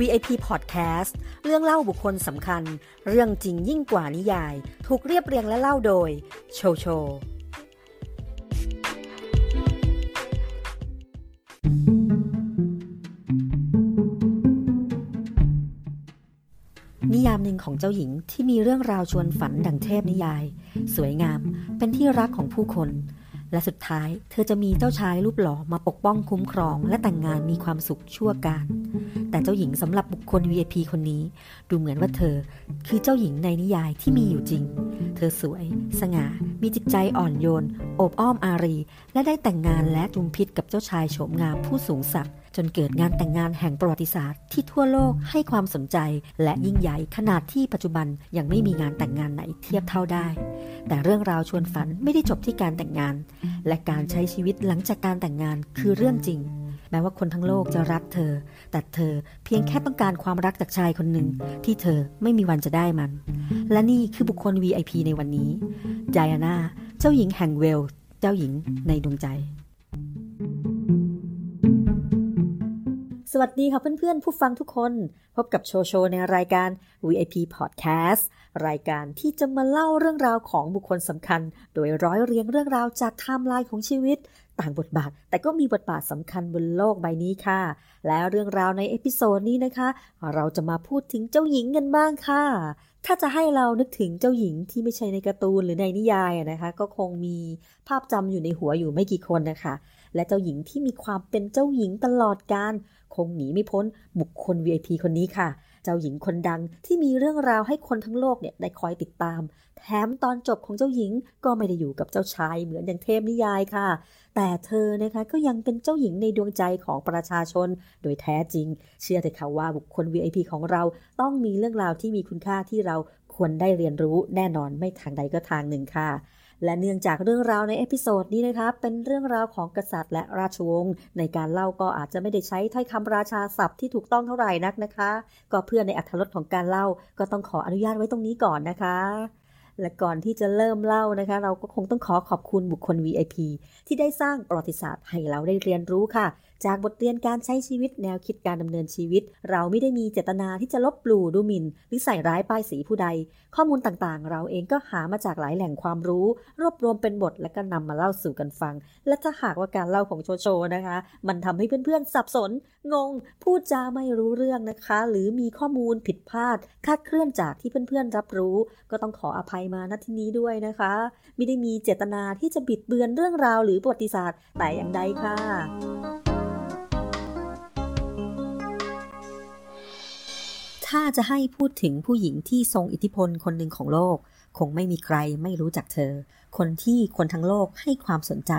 VIP Podcast เรื่องเล่าบุคคลสำคัญ เรื่องจริงยิ่งกว่านิยาย ถูกเรียบเรียงและเล่าโดย โชโช นิยามหนึ่งของเจ้าหญิงที่มีเรื่องราวชวนฝันดังเทพนิยาย สวยงามเป็นที่รักของผู้คน และสุดท้ายเธอจะมีเจ้าชายรูปหล่อมาปกป้องคุ้มครอง และแต่งงานมีความสุขชั่วการ แต่เจ้าหญิงสำหรับบุคคล VIP คนนี้ ดูเหมือนว่าเธอ คือเจ้าหญิงในนิยายที่มีอยู่จริง เธอสวย สง่า มีจิตใจอ่อนโยน โอบอ้อมอารี และได้แต่งงานและจุมพิษกับเจ้าชายโฉมงามผู้สูงศักดิ์ จนเกิดงานแต่งงานแห่งประวัติศาสตร์ที่ทั่วโลกให้ความสนใจ และยิ่งใหญ่ขนาดที่ปัจจุบันยังไม่มีงานแต่งงานไหนเทียบเท่าได้ แต่เรื่องราวชวนฝันไม่ได้จบที่การแต่งงาน และการใช้ชีวิตหลังจากการแต่งงานคือเรื่องจริงแม้ว่าคนทั้งโลกจะรักเธอ แต่เธอเพียงแค่ต้องการความรักจากชายคนหนึ่ง ที่เธอไม่มีวันจะได้มัน และนี่คือบุคคล VIP ในวันนี้ ไดอาน่า เจ้าหญิงแห่งเวลส์ เจ้าหญิงในดวงใจ สวัสดีค่ะเพื่อนๆ ผู้ฟังทุกคน พบกับโชโชในรายการ VIP Podcast รายการที่จะมาเล่าเรื่องราวของบุคคลสำคัญ โดยร้อยเรียงเรื่องราวจากไทม์ไลน์ของชีวิต ต่างบทบาท แต่ก็มีบทบาทสำคัญบนโลกใบนี้ค่ะ และเรื่องราวใน episode นี้นะคะ เราจะมาพูดถึงเจ้าหญิงกันบ้างค่ะ ถ้าจะให้เรานึกถึงเจ้าหญิงที่ไม่ใช่ในการ์ตูนหรือในนิยายนะคะ ก็คงมีภาพจำอยู่ในหัวอยู่ไม่กี่คนนะคะ และเจ้าหญิงที่มีความเป็นเจ้าหญิงตลอดกาล คงหนีไม่พ้นบุคคล VIP คนนี้ค่ะ เจ้าหญิงคนดังที่มีเรื่องราวให้คนทั้งโลกเนี่ยได้คอยติดตาม แถมตอนจบของเจ้าหญิงก็ไม่ได้อยู่กับเจ้าชายเหมือนอย่างเทพนิยายค่ะ แต่เธอนะคะก็ยังเป็นเจ้าหญิงในดวงใจของประชาชน โดยแท้จริง เชื่อเถอะค่ะว่าบุคคล VIP ของเราต้องมีเรื่องราวที่มีคุณค่าที่เราควรได้เรียนรู้แน่นอนไม่ทางใดก็ทางหนึ่งค่ะ และเนื่องจากเรื่องราวใน episode นี้นะคะเป็นเรื่องราวของกษัตริย์และราชวงศ์ในการเล่าก็อาจจะไม่ได้ใช้ถ้อยคำราชาศัพท์ที่ถูกต้องเท่าไหร่นักนะคะ ก็เพื่อในอัธรสของการเล่าก็ต้องขออนุญาตไว้ตรงนี้ก่อนนะคะและก่อนที่จะเริ่มเล่านะคะ เราก็คงต้องขอขอบคุณบุคคล VIP ที่ได้สร้างประวัติศาสตร์ให้เราได้เรียนรู้ค่ะ จากบทเรียนการใช้ชีวิตแนวคิดการดำเนินชีวิต เราไม่ได้มีเจตนาที่จะลบหลู่ดูหมิ่น หรือใส่ร้ายป้ายสีผู้ใด ข้อมูลต่างๆ เราเองก็หามาจากหลายแหล่งความรู้ รวบรวมเป็นบทและก็นำมาเล่าสู่กันฟัง และถ้าหากว่าการเล่าของโชโชนะคะ มันทำให้เพื่อนๆสับสน งง พูดจาไม่รู้เรื่องนะคะ หรือมีข้อมูลผิดพลาดคาดเคลื่อนจากที่เพื่อนๆรับรู้ ก็ต้องขออภัยมาณที่นี้ด้วยนะคะไม่ได้มีเจตนาที่จะบิดเบือนเรื่องราวหรือประวัติศาสตร์แต่อย่างใดค่ะ ถ้าจะให้พูดถึงผู้หญิงที่ทรงอิทธิพลคนหนึ่งของโลก คงไม่มีใครไม่รู้จักเธอ คนที่คนทั้งโลกให้ความสนใจ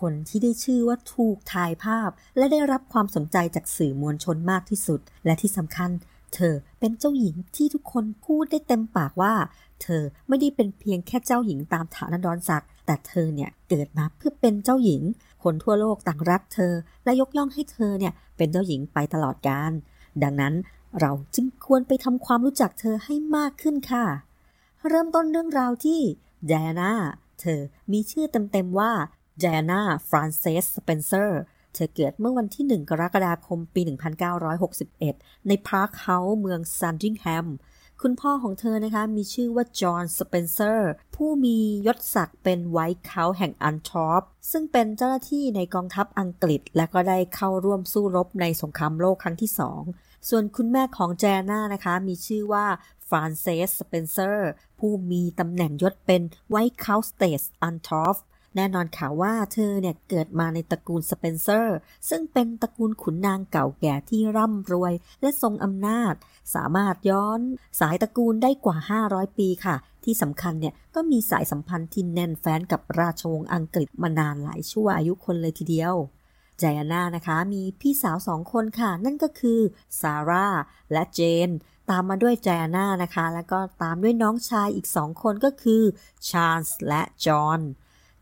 คนที่ได้ชื่อว่าถูกถ่ายภาพ และได้รับความสนใจจากสื่อมวลชนมากที่สุด และที่สำคัญ เธอเป็นเจ้าหญิงที่ทุกคนพูดได้เต็มปากว่า เธอไม่ได้เป็นเพียงแค่เจ้าหญิงตามฐานะดอนศักดิ์แต่เธอเนี่ยเกิดมาเพื่อเป็นเจ้าหญิง คนทั่วโลกต่างรักเธอ และยกย่องให้เธอเนี่ยเป็นเจ้าหญิงไปตลอดกาลดังนั้น เราจึงควรไปทำความรู้จักเธอให้มากขึ้นค่ะ เริ่มต้นเรื่องราวที่ไดอาน่าเธอมีชื่อเต็มๆว่าไดอาน่าฟรานเซสสเปนเซอร์เธอเกิดเมื่อวันที่ 1 กรกฎาคมปี 1961 ในพาร์คเฮาส์เมืองแซนดริงแฮม คุณพ่อของเธอนะคะมีชื่อว่าจอห์น สเปนเซอร์ ผู้มียศศักดิ์เป็น Viscount แห่งอัลธอร์ปซึ่งเป็นเจ้าหน้าที่ในกองทัพอังกฤษ และก็ได้เข้าร่วมสู้รบในสงครามโลกครั้งที่สอง ส่วนคุณแม่ของไดอาน่านะคะ มีชื่อว่าฟรานเซสสเปนเซอร์ผู้มีตำแหน่งยศเป็นไวท์เคาสเตสอันทอปแน่นอนค่ะว่าเธอเนี่ยเกิดมาในตระกูลสเปนเซอร์ ซึ่งเป็นตระกูลขุนนางเก่าแก่ที่ร่ำรวย และทรงอำนาจ สามารถย้อนสายตระกูลได้กว่า 500 ปีค่ะ ที่สำคัญเนี่ยก็มีสายสัมพันธ์ที่แน่นแฟ้นกับราชวงศ์อังกฤษมานานหลายชั่วอายุคนเลยทีเดียว ไดอาน่านะคะมีพี่สาวสองคนค่ะ นั่นก็คือซาร่าและเจน ตามมาด้วยไดอาน่านะคะ แล้วก็ตามด้วยน้องชายอีกสองคนก็คือชาร์ลส์และจอห์น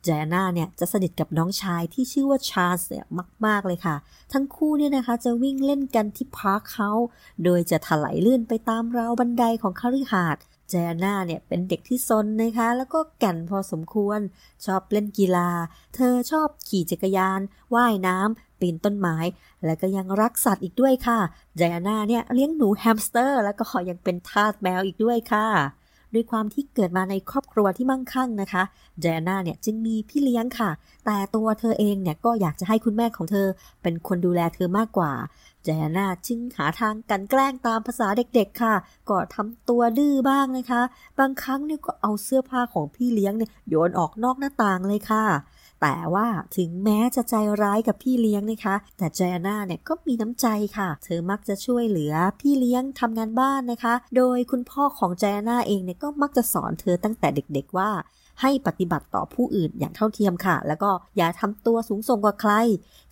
ไดอาน่าเนี่ยจะสนิทกับน้องชายที่ชื่อว่าชาร์ลส์เนี่ยมากๆเลยค่ะ ทั้งคู่เนี่ยนะคะจะวิ่งเล่นกันที่พาร์คเฮาส์โดยจะไถลลื่นไปตามราวบันไดของคฤหาสน์ ไดอาน่าเนี่ยเป็นเด็กที่ซนนะคะ แล้วก็แก่นพอสมควร ชอบเล่นกีฬา เธอชอบขี่จักรยาน ว่ายน้ำปีนต้นไม้ และก็ยังรักสัตว์อีกด้วยค่ะไดอาน่าเนี่ยเลี้ยงหนูแฮมสเตอร์ แล้วก็ยังเป็นทาสแมวอีกด้วยค่ะด้วยความที่เกิดมาในครอบครัวที่มั่งคั่งนะคะไดอาน่าเนี่ยจึงมีพี่เลี้ยงค่ะ แต่ตัวเธอเองเนี่ยก็อยากจะให้คุณแม่ของเธอเป็นคนดูแลเธอมากกว่า ไดอาน่าจึงหาทางกลั่นแกล้งตามประสาเด็กๆค่ะ ก็ทำตัวดื้อบ้างนะคะ บางครั้งเนี่ยก็เอาเสื้อผ้าของพี่เลี้ยงเนี่ยโยนออกนอกหน้าต่างเลยค่ะ แต่ว่าถึงแม้จะใจร้ายกับพี่เลี้ยงนะคะ แต่เจน่าเนี่ยก็มีน้ำใจค่ะ เธอมักจะช่วยเหลือพี่เลี้ยงทำงานบ้านนะคะ โดยคุณพ่อของเจน่าเองเนี่ยก็มักจะสอนเธอตั้งแต่เด็ก ๆว่า ให้ปฏิบัติต่อผู้อื่นอย่างเท่าเทียมค่ะ แล้วก็อย่าทำตัวสูงส่งกว่าใคร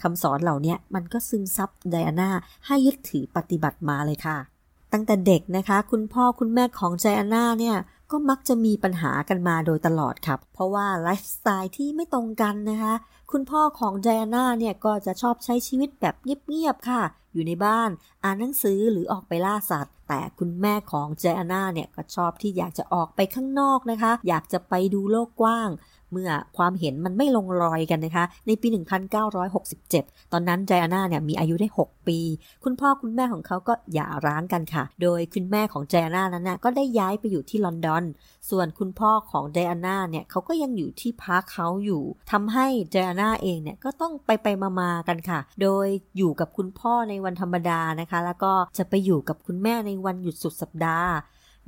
คำสอนเหล่านี้มันก็ซึมซับไดอาน่าให้ยึดถือปฏิบัติมาเลยค่ะ ตั้งแต่เด็กนะคะ คุณพ่อคุณแม่ของไดอาน่าเนี่ยก็มักจะมีปัญหากันมาโดยตลอดครับ เพราะว่าไลฟ์สไตล์ที่ไม่ตรงกันนะคะคุณพ่อของไดอาน่าเนี่ยก็จะชอบใช้ชีวิตแบบเงียบๆค่ะ อยู่ในบ้าน อ่านหนังสือหรือออกไปล่าสัตว์ แต่คุณแม่ของไดอาน่าเนี่ยก็ชอบที่อยากจะออกไปข้างนอกนะคะ อยากจะไปดูโลกกว้างเมื่อความเห็นมันไม่ลงรอยกันนะคะ ในปี 1967 ตอนนั้นไดอาน่าเนี่ยมีอายุได้ 6 ปี คุณพ่อคุณแม่ของเขาก็หย่าร้างกันค่ะ โดยคุณแม่ของไดอาน่านั้นนะก็ได้ย้ายไปอยู่ที่ลอนดอน ส่วนคุณพ่อของไดอาน่าเนี่ยเขาก็ยังอยู่ที่พาร์คเฮาส์อยู่ทำให้ไดอาน่าเองเนี่ยก็ต้องไปไปมาๆกันค่ะ โดยอยู่กับคุณพ่อในวันธรรมดานะคะ แล้วก็จะไปอยู่กับคุณแม่ในวันหยุดสุดสัปดาห์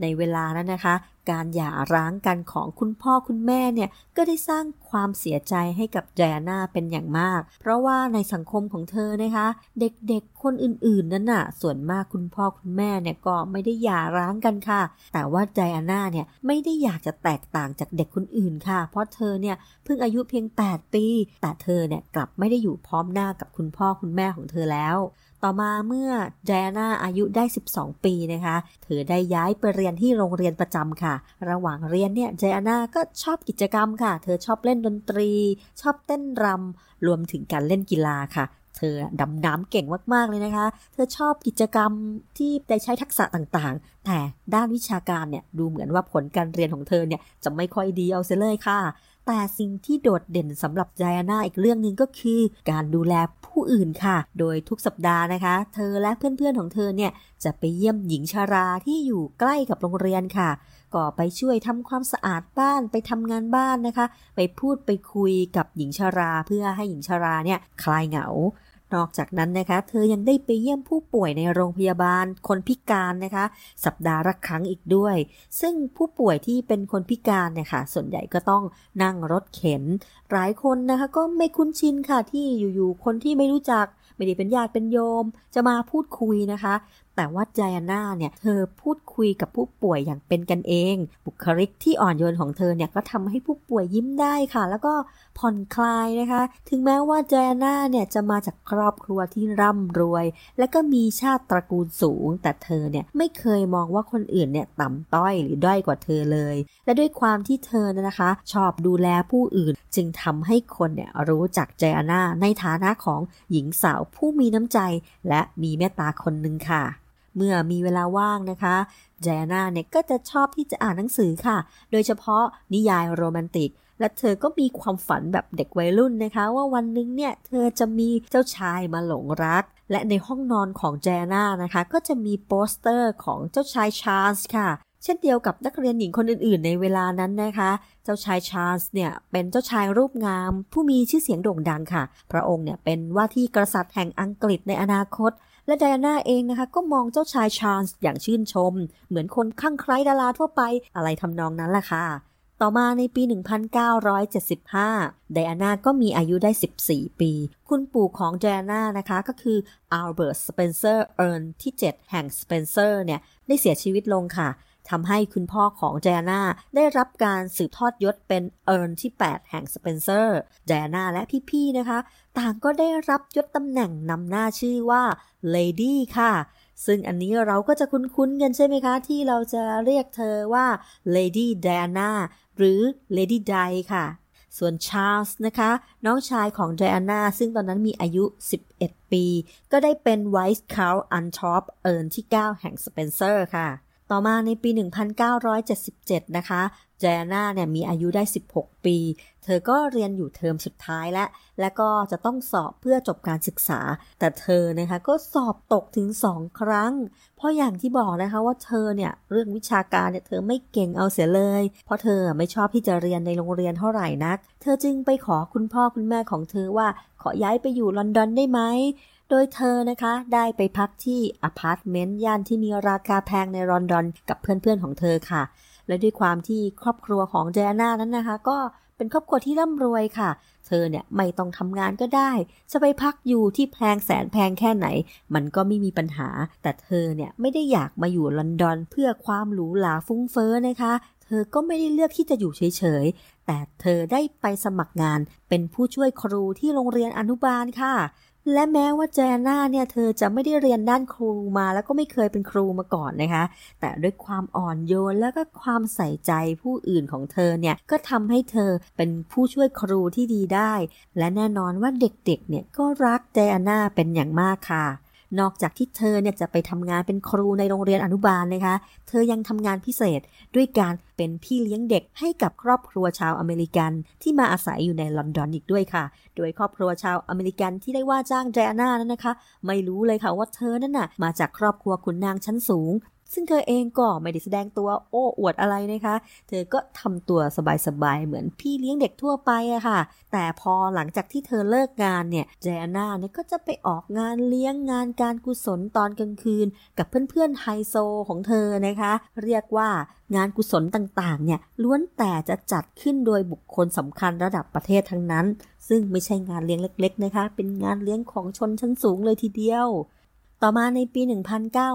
ในเวลานั้นนะคะ การหย่าร้างกันของคุณพ่อคุณแม่เนี่ยก็ได้สร้างความเสียใจให้กับแจน่าเป็นอย่างมาก เพราะว่าในสังคมของเธอนะคะ เด็กๆคนอื่นๆนั้นน่ะ ส่วนมากคุณพ่อคุณแม่เนี่ยก็ไม่ได้หย่าร้างกันค่ะ แต่ว่าไดอาน่าเนี่ยไม่ได้อยากจะแตกต่างจากเด็กคนอื่นค่ะ เพราะเธอเนี่ยเพิ่งอายุเพียง 8 ปี แต่เธอเนี่ยกลับไม่ได้อยู่พร้อมหน้ากับคุณพ่อคุณแม่ของเธอแล้ว ต่อมาเมื่อแจน่าอายุได้ 12 ปีนะคะ เธอได้ย้ายไปเรียนที่โรงเรียนประจำค่ะ ระหว่างเรียนเนี่ยแจน่าก็ชอบกิจกรรมค่ะ เธอชอบเล่นดนตรี ชอบเต้นรำ รวมถึงการเล่นกีฬาค่ะเธอดำน้ำเก่งมาก ๆ เลยนะคะ เธอชอบกิจกรรมที่ได้ใช้ทักษะต่างๆ แต่ด้านวิชาการเนี่ยดูเหมือนว่าผลการเรียนของเธอเนี่ยจะไม่ค่อยดีเอาเสียเลยค่ะ แต่สิ่งที่โดดเด่นสำหรับไดอาน่าอีกเรื่องหนึ่งก็คือการดูแลผู้อื่นค่ะ โดยทุกสัปดาห์นะคะ เธอและเพื่อนๆของเธอเนี่ยจะไปเยี่ยมหญิงชาราที่อยู่ใกล้กับโรงเรียนค่ะก็ไปช่วยทำความสะอาดบ้านไปทำงานบ้านนะคะ ไปพูดไปคุยกับหญิงชาราเพื่อให้หญิงชาราเนี่ยคลายเหงา นอกจากนั้นนะคะ เธอยังได้ไปเยี่ยมผู้ป่วยในโรงพยาบาล คนพิการนะคะ สัปดาห์ละครั้งอีกด้วย ซึ่งผู้ป่วยที่เป็นคนพิการเนี่ยค่ะส่วนใหญ่ก็ต้องนั่งรถเข็น หลายคนนะคะก็ไม่คุ้นชินค่ะที่อยู่ๆคนที่ไม่รู้จักไม่ได้เป็นญาติเป็นโยม จะมาพูดคุยนะคะ แต่ว่าไจอาน่าเนี่ยเธอพูดคุยกับผู้ป่วยอย่างเป็นกันเอง บุคลิกที่อ่อนโยนของเธอเนี่ยก็ทำให้ผู้ป่วยยิ้มได้ค่ะ แล้วก็ผ่อนคลายนะคะ ถึงแม้ว่าไจอาน่าเนี่ยจะมาจากครอบครัวที่ร่ำรวย และก็มีชาติตระกูลสูง แต่เธอเนี่ยไม่เคยมองว่าคนอื่นเนี่ยต่ำต้อยหรือด้อยกว่าเธอเลย และด้วยความที่เธอนะคะ ชอบดูแลผู้อื่น จึงทำให้คนเนี่ยรู้จักไจอาน่าในฐานะของหญิงสาวผู้มีน้ำใจ และมีเมตตาคนหนึ่งค่ะ เมื่อมีเวลาว่างนะคะไดอาน่าเนี่ยก็จะชอบที่จะอ่านหนังสือค่ะ โดยเฉพาะนิยายโรแมนติกและเธอก็มีความฝันแบบเด็กวัยรุ่นนะคะ ว่าวันนึงเนี่ยเธอจะมีเจ้าชายมาหลงรัก และในห้องนอนของไดอาน่านะคะ ก็จะมีโปสเตอร์ของเจ้าชายชาร์ลส์ค่ะ เช่นเดียวกับนักเรียนหญิงคนอื่นๆ ในเวลานั้นนะคะ เจ้าชายชาร์ลส์เนี่ยเป็นเจ้าชายรูปงาม ผู้มีชื่อเสียงโด่งดังค่ะ พระองค์เนี่ยเป็นว่าที่กษัตริย์แห่งอังกฤษในอนาคต และไดอาน่าเองนะคะ ก็มองเจ้าชายชาร์ลส์อย่างชื่นชม เหมือนคนคลั่งไคล้ดาราทั่วไปอะไรทำนองนั้นแหละค่ะ ต่อมาในปี 1975 ไดอาน่าก็มีอายุได้ 14 ปี คุณปู่ของไดอาน่านะคะก็คืออัลเบิร์ตสเปนเซอร์เอิร์ลที่ 7 แห่งสเปนเซอร์เนี่ยได้เสียชีวิตลงค่ะ ทำให้คุณพ่อของไดอาน่าได้รับการสืบทอดยศเป็นเอิร์ลที่ 8 แห่งสเปนเซอร์ไดอาน่าและพี่ๆนะคะ ต่างก็ได้รับยศตำแหน่งนำหน้าชื่อว่า Lady ค่ะ ซึ่งอันนี้เราก็จะคุ้นๆกันใช่ไหมคะ ที่เราจะเรียกเธอว่า Lady Diana หรือ Lady Di ค่ะ ส่วนชาร์ลส์นะคะ น้องชายของไดอาน่าซึ่งตอนนั้นมีอายุ 11 ปี ก็ได้เป็น Viscount อัลธอร์ปเอิร์ลที่ 9 แห่งสเปนเซอร์ค่ะ ต่อมาในปี 1977 นะคะแจน่าเนี่ยมีอายุได้ 16 ปี เธอก็เรียนอยู่เทอมสุดท้ายแล้วและก็จะต้องสอบเพื่อจบการศึกษา แต่เธอนะคะก็สอบตกถึง 2 ครั้ง เพราะอย่างที่บอกนะคะว่าเธอเนี่ยเรื่องวิชาการเนี่ยเธอไม่เก่งเอาเสียเลย เพราะเธอไม่ชอบที่จะเรียนในโรงเรียนเท่าไหร่นัก เธอจึงไปขอคุณพ่อคุณแม่ของเธอว่าขอย้ายไปอยู่ลอนดอนได้ไหม โดยเธอนะคะได้ไปพักที่อพาร์ตเมนต์ย่านที่มีราคาแพงในลอนดอนกับเพื่อนๆของเธอค่ะ และด้วยความที่ครอบครัวของเจอาน่านั้นนะคะ ก็เป็นครอบครัวที่ร่ำรวยค่ะ เธอเนี่ยไม่ต้องทำงานก็ได้ จะไปพักอยู่ที่แพงแสนแพงแค่ไหน มันก็ไม่มีปัญหา แต่เธอเนี่ยไม่ได้อยากมาอยู่ลอนดอนเพื่อความหรูหราฟุ้งเฟ้อนะคะ เธอก็ไม่ได้เลือกที่จะอยู่เฉยๆ แต่เธอได้ไปสมัครงานเป็นผู้ช่วยครูที่โรงเรียนอนุบาลค่ะ และแม้ว่าเจน่าเนี่ยเธอจะไม่ได้เรียนด้านครูมา แล้วก็ไม่เคยเป็นครูมาก่อนนะคะ แต่ด้วยความอ่อนโยนแล้วก็ความใส่ใจผู้อื่นของเธอเนี่ยก็ทำให้เธอเป็นผู้ช่วยครูที่ดีได้ และแน่นอนว่าเด็กๆเนี่ยก็รักเจน่าเป็นอย่างมากค่ะ นอกจากที่เธอเนี่ยจะไปทำงานเป็นครูในโรงเรียนอนุบาลนะคะ เธอยังทำงานพิเศษด้วยการเป็นพี่เลี้ยงเด็กให้กับครอบครัวชาวอเมริกัน ที่มาอาศัยอยู่ในลอนดอนอีกด้วยค่ะ โดยครอบครัวชาวอเมริกันที่ได้ว่าจ้างแจน่านั้นนะคะ ไม่รู้เลยค่ะว่าเธอนั่นน่ะมาจากครอบครัวขุนนางชั้นสูง ซึ่งเธอเองก็ไม่ได้แสดงตัวโอ้อวดอะไรนะคะ เธอก็ทำตัวสบายๆ เหมือนพี่เลี้ยงเด็กทั่วไปอะค่ะ แต่พอหลังจากที่เธอเลิกงานเนี่ยเจน่าเนี่ยก็จะไปออกงานเลี้ยงงานการกุศลตอนกลางคืน กับเพื่อนๆไฮโซของเธอนะคะ เรียกว่างานกุศลต่างๆ เนี่ยล้วนแต่จะจัดขึ้นโดยบุคคลสำคัญระดับประเทศทั้งนั้น ซึ่งไม่ใช่งานเลี้ยงเล็ก ๆ นะคะ เป็นงานเลี้ยงของชนชั้นสูงเลยทีเดียว ต่อมาในปี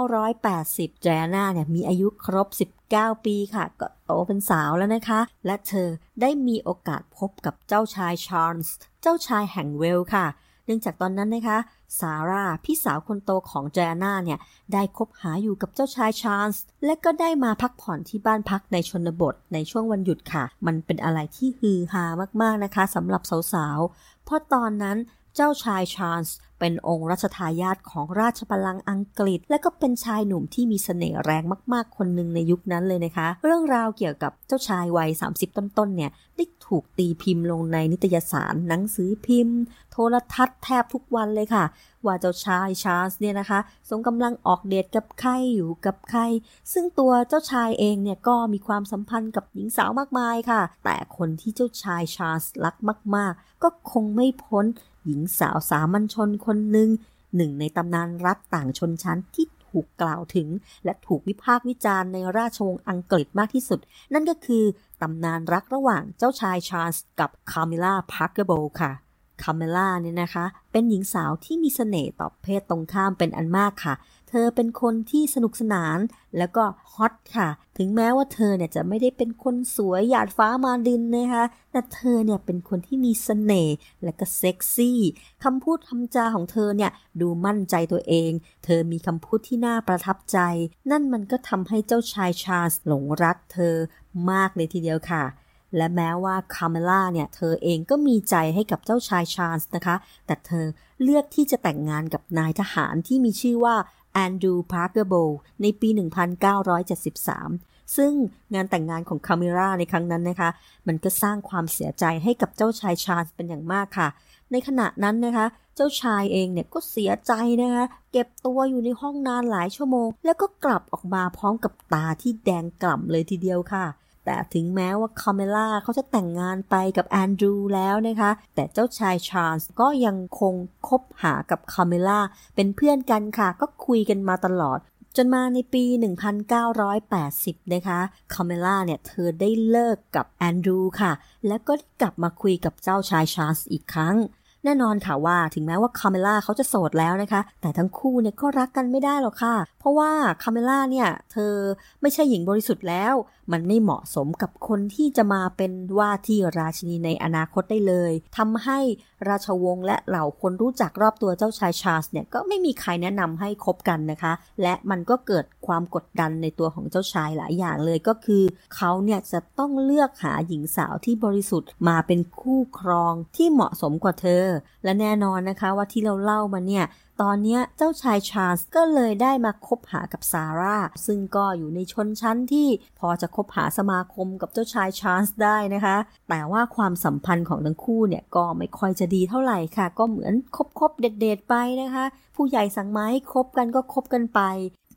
1980 แจน่าเนี่ยมีอายุครบ 19 ปีค่ะ ก็โตเป็นสาวแล้วนะคะ และเธอได้มีโอกาสพบกับเจ้าชายชาร์ลส์ เจ้าชายแห่งเวลค่ะ เนื่องจากตอนนั้นนะคะซาร่าพี่สาวคนโตของแจน่าเนี่ย ได้คบหาอยู่กับเจ้าชายชาร์ลส์และก็ได้มาพักผ่อนที่บ้านพักในชนบทในช่วงวันหยุดค่ะ มันเป็นอะไรที่ฮือฮามากๆนะคะสำหรับสาวๆ เพราะตอนนั้นเจ้าชายชาร์ลส์ เป็นองค์รัชทายาทของราชบัลลังก์อังกฤษ และก็เป็นชายหนุ่มที่มีเสน่ห์แรงมากๆ คนหนึ่งในยุคนั้นเลยนะคะ เรื่องราวเกี่ยวกับเจ้าชายวัย 30 ต้นๆเนี่ยได้ถูกตีพิมพ์ลงในนิตยสาร หนังสือพิมพ์ โทรทัศน์แทบทุกวันเลยค่ะ ว่าเจ้าชายชาร์ลส์เนี่ยนะคะทรงกำลังออกเดทกับใครอยู่กับใครซึ่งตัวเจ้าชายเองเนี่ยก็มีความสัมพันธ์กับหญิงสาวมากมายค่ะ แต่คนที่เจ้าชายชาร์ลส์รักมาก ๆ ก็คงไม่พ้น หญิงสาวสามัญชนคนหนึ่งหนึ่งในตำนานรักต่างชนชั้นที่ถูกกล่าวถึง และถูกวิพากษ์วิจารณ์ในราชวงศ์อังกฤษมากที่สุด นั่นก็คือตำนานรักระหว่างเจ้าชายชาร์ลส์กับคามิลล่าพาร์คเกอร์โบลส์ค่ะคามิลล่าเนี่ยนะคะ เป็นหญิงสาวที่มีเสน่ห์ต่อเพศตรงข้ามเป็นอันมากค่ะ เธอเป็นคนที่สนุกสนานแล้วก็ฮอตค่ะ ถึงแม้ว่าเธอเนี่ยจะไม่ได้เป็นคนสวยหยาดฟ้ามาดินนะคะ แต่เธอเนี่ยเป็นคนที่มีเสน่ห์และก็เซ็กซี่คำพูดคำจาของเธอเนี่ยดูมั่นใจตัวเอง เธอมีคำพูดที่น่าประทับใจ นั่นมันก็ทำให้เจ้าชายชาร์ลส์หลงรักเธอมากเลยทีเดียวค่ะและแม้ว่าคามิลล่าเนี่ย เธอเองก็มีใจให้กับเจ้าชายชาร์ลส์นะคะ แต่เธอเลือกที่จะแต่งงานกับนายทหารที่มีชื่อว่า แอนดรูว์พาร์คเกอร์โบลส์ในปี 1973 ซึ่งงานแต่งงานของคามิลล่าในครั้งนั้นนะคะ มันก็สร้างความเสียใจให้กับเจ้าชายชาร์ลส์เป็นอย่างมากค่ะ ในขณะนั้นนะคะ เจ้าชายเองเนี่ยก็เสียใจนะคะ เก็บตัวอยู่ในห้องนานหลายชั่วโมง แล้วก็กลับออกมาพร้อมกับตาที่แดงก่ำเลยทีเดียวค่ะ แต่ถึงแม้ว่าคามิลล่าเขาจะแต่งงานไปกับแอนดรูว์แล้วนะคะ แต่เจ้าชายชาร์ลส์ก็ยังคงคบหากับคามิลล่าเป็นเพื่อนกันค่ะ ก็คุยกันมาตลอดจนมาในปี 1980 นะคะ คามิลล่าเนี่ย เธอได้เลิกกับแอนดรูว์ค่ะ แล้วก็กลับมาคุยกับเจ้าชายชาร์ลส์อีกครั้ง แน่นอนค่ะว่าถึงแม้ว่าคามิลล่าเขาจะโสดแล้วนะคะ แต่ทั้งคู่เนี่ยก็รักกันไม่ได้หรอกค่ะ เพราะว่าคามิลล่าเนี่ย เธอไม่ใช่หญิงบริสุทธิ์แล้วมันไม่เหมาะสมกับคนที่จะมาเป็นว่าที่ราชินีในอนาคตได้เลยทำให้ราชวงศ์และเหล่าคนรู้จักรอบตัวเจ้าชายชาร์ลส์เนี่ยก็ไม่มีใครแนะนำให้คบกันนะคะ และมันก็เกิดความกดดันในตัวของเจ้าชายหลายอย่างเลยก็คือ เขาเนี่ยจะต้องเลือกหาหญิงสาวที่บริสุทธิ์มาเป็นคู่ครองที่เหมาะสมกว่าเธอ และแน่นอนนะคะว่าที่เราเล่ามาเนี่ย ตอนนี้เจ้าชายชาร์ลส์ก็เลยได้มาคบหากับซาร่าซึ่งก็อยู่ในชนชั้นที่พอจะคบหาสมาคมกับเจ้าชายชาร์ลส์ได้นะคะ แต่ว่าความสัมพันธ์ของทั้งคู่เนี่ยก็ไม่ค่อยจะดีเท่าไหร่ค่ะ ก็เหมือนคบๆเดทๆไปนะคะ ผู้ใหญ่สั่งมาให้คบกันก็คบกันไป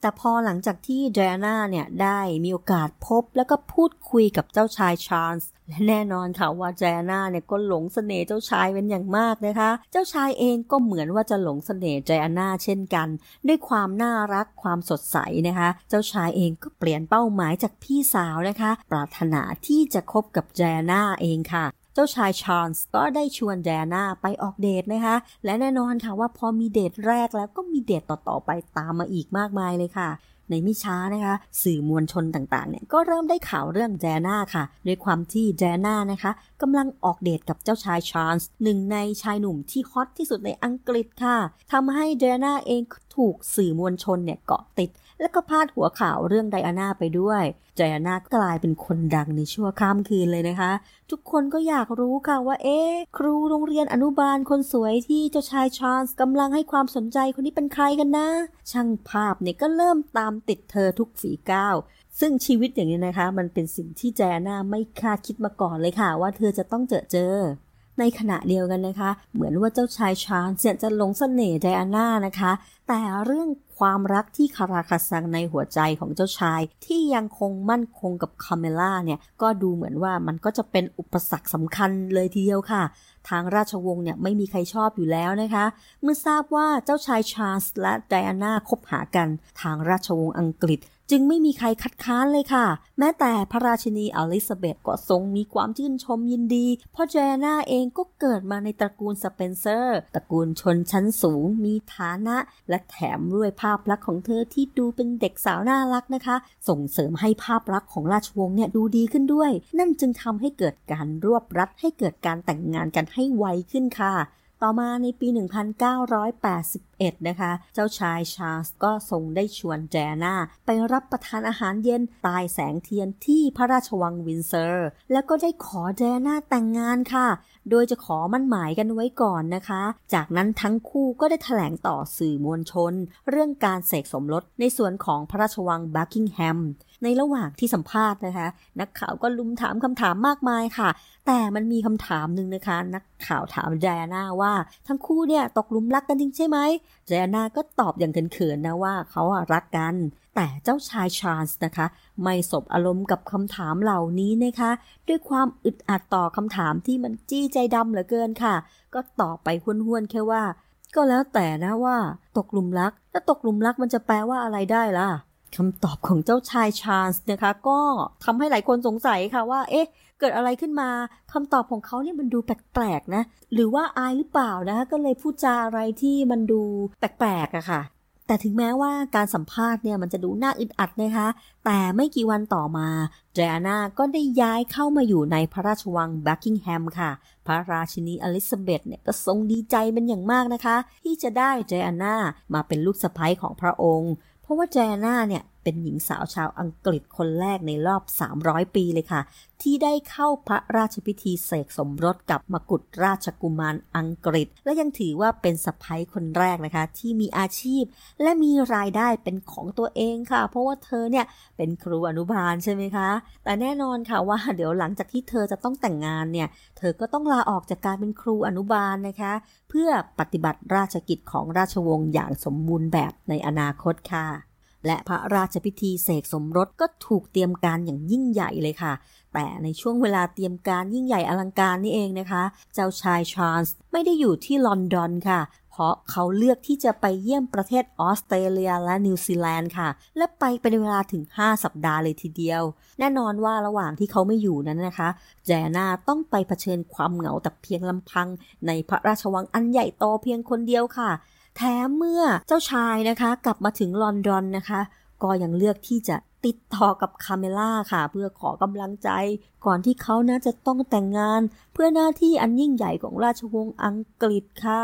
แต่พอหลังจากที่ไดอาน่าเนี่ยได้มีโอกาสพบแล้วก็พูดคุยกับเจ้าชายชาร์ลส์และแน่นอนค่ะว่าไดอาน่าเนี่ยก็หลงเสน่ห์เจ้าชายเป็นอย่างมากนะคะ เจ้าชายเองก็เหมือนว่าจะหลงเสน่ห์ไดอาน่าเช่นกัน ด้วยความน่ารักความสดใสนะคะ เจ้าชายเองก็เปลี่ยนเป้าหมายจากพี่สาวนะคะ ปรารถนาที่จะคบกับไดอาน่าเองค่ะ เจ้าชายชาร์ลส์ก็ได้ชวนไดอาน่าไปออกเดทนะคะ และแน่นอนค่ะว่าพอมีเดทแรกแล้วก็มีเดทต่อๆไปตามมาอีกมากมายเลยค่ะในไม่ช้านะคะ สื่อมวลชนต่างๆเนี่ยก็เริ่มได้ข่าวเรื่องไดอาน่าค่ะด้วยความที่ไดอาน่านะคะกำลังออกเดทกับเจ้าชายชาร์ลส์หนึ่งในชายหนุ่มที่ฮอตที่สุดในอังกฤษค่ะทำให้ไดอาน่าเองถูกสื่อมวลชนเนี่ยเกาะติด แล้วก็พาดหัวข่าวเรื่องไดอาน่าไปด้วยไดอาน่ากลายเป็นคนดังในชั่วข้ามคืนเลยนะคะ ทุกคนก็อยากรู้ค่ะว่าเอ๊ะครูโรงเรียนอนุบาลคนสวยที่เจ้าชายชาร์ลส์กำลังให้ความสนใจคนนี้เป็นใครกันนะ ช่างภาพเนี่ยก็เริ่มตามติดเธอทุกฝีก้าวซึ่งชีวิตอย่างนี้นะคะ มันเป็นสิ่งที่ไดอาน่าไม่คาดคิดมาก่อนเลยค่ะ ว่าเธอจะต้องเจอเจอ ในขณะเดียวกันนะคะ เหมือนว่าเจ้าชายชาร์ลส์จะหลงเสน่ห์ไดอาน่านะคะ แต่เรื่อง ความรักที่คาราคาซังในหัวใจของเจ้าชาย ที่ยังคงมั่นคงกับคามิลล่าเนี่ยก็ดูเหมือนว่ามันก็จะเป็นอุปสรรคสำคัญเลยทีเดียวค่ะ ทางราชวงศ์เนี่ยไม่มีใครชอบอยู่แล้วนะคะ เมื่อทราบว่าเจ้าชายชาร์ลส์และไดอาน่าคบหากัน ทางราชวงศ์อังกฤษ จึงไม่มีใครคัดค้านเลยค่ะ แม้แต่พระราชินีอลิซาเบธก็ทรงมีความชื่นชมยินดี เพราะไดอาน่าเองก็เกิดมาในตระกูลสเปนเซอร์ ตระกูลชนชั้นสูง มีฐานะ และแถมด้วยภาพลักษณ์ของเธอที่ดูเป็นเด็กสาวน่ารักนะคะ ส่งเสริมให้ภาพลักษณ์ของราชวงศ์เนี่ยดูดีขึ้นด้วย นั่นจึงทำให้เกิดการรวบรัดให้เกิดการแต่งงานกันให้ไวขึ้นค่ะ ต่อมาในปี 1981 นะคะ เจ้าชายชาร์ลส์ก็ทรงได้ชวนไดอาน่าไปรับประทานอาหารเย็นใต้แสงเทียนที่พระราชวังวินเซอร์ แล้วก็ได้ขอไดอาน่าแต่งงานค่ะ โดยจะขอมั่นหมายกันไว้ก่อนนะคะ จากนั้นทั้งคู่ก็ได้ถแถลงต่อสื่อมวลชน เรื่องการเสกสมรสในส่วนของพระราชวังบักกิงแฮม ในระหว่างที่สัมภาษณ์นะคะ นักข่าวก็ลุมถามคำถามมากมายค่ะ แต่มันมีคำถามหนึ่งนะคะ นักข่าวถามแจน่าว่า ทั้งคู่เนี่ยตกลุมรักกันจริงใช่ไหมแจน่าก็ตอบอย่างเขินๆนะว่าเขารักกัน แต่เจ้าชายชาร์ลส์นะคะ ไม่สบอารมณ์กับคำถามเหล่านี้นะคะ ด้วยความอึดอัดต่อคำถามที่มันจี้ใจดำเหลือเกินค่ะ ก็ตอบไปห้วนๆแค่ว่าก็แล้วแต่นะว่า ตกลุมรักถ้าตกลุมรักมันจะแปลว่าอะไรได้ล่ะ คำตอบของเจ้าชายชาร์ลส์นะคะ ก็ทำให้หลายคนสงสัยค่ะว่า เอ๊ะ เกิดอะไรขึ้นมาคำตอบของเขาเนี่ยมันดูแปลกๆนะ หรือว่าอายหรือเปล่านะคะก็เลยพูดจาอะไรที่มันดูแปลกๆอะค่ะ แต่ถึงแม้ว่าการสัมภาษณ์เนี่ยมันจะดูน่าอึดอัดนะคะ แต่ไม่กี่วันต่อมาเดอาน่าก็ได้ย้ายเข้ามาอยู่ในพระราชวังแบักกิงแฮมค่ะ พระราชินีอลิซาเบธเนี่ยก็ทรงดีใจเป็นอย่างมากนะคะ ที่จะได้เดอาน่ามาเป็นลูกสะใภ้ของพระองค์ เพราะว่าแจน่าเนี่ย เป็นหญิงสาวชาวอังกฤษคนแรกในรอบ 300 ปีเลยค่ะ ที่ได้เข้าพระราชพิธีเสกสมรสกับมกุฎราชกุมารอังกฤษ และยังถือว่าเป็นสะพ้ยคนแรกนะคะ ที่มีอาชีพ และมีรายได้เป็นของตัวเองค่ะ เพราะว่าเธอเนี่ยเป็นครูอนุบาลใช่ไหมคะ แต่แน่นอนค่ะว่าเดี๋ยวหลังจากที่เธอจะต้องแต่งงานเนี่ยเธอก็ต้องลาออกจากการเป็นครูอนุบาลนะคะ เพื่อปฏิบัติราชกิจของราชวงศ์อย่างสมบูรณ์แบบในอนาคตค่ะ และพระราชพิธีเสกสมรสก็ถูกเตรียมการอย่างยิ่งใหญ่เลยค่ะ แต่ในช่วงเวลาเตรียมการยิ่งใหญ่อลังการนี่เองนะคะ เจ้าชายชาร์ลส์ไม่ได้อยู่ที่ลอนดอนค่ะ เพราะเขาเลือกที่จะไปเยี่ยมประเทศออสเตรเลียและนิวซีแลนด์ค่ะ และไปเป็นเวลาถึง 5 สัปดาห์เลยทีเดียว แน่นอนว่าระหว่างที่เขาไม่อยู่นั้นนะคะไดอาน่าต้องไปเผชิญความเหงาแต่เพียงลำพัง ในพระราชวังอันใหญ่โตเพียงคนเดียวค่ะ แถมเมื่อเจ้าชายนะคะ กลับมาถึงลอนดอนนะคะ ก็ยังเลือกที่จะติดต่อกับคามิลล่าค่ะ เพื่อขอกำลังใจ ก่อนที่เขานะจะต้องแต่งงาน เพื่อหน้าที่อันยิ่งใหญ่ของราชวงศ์อังกฤษค่ะ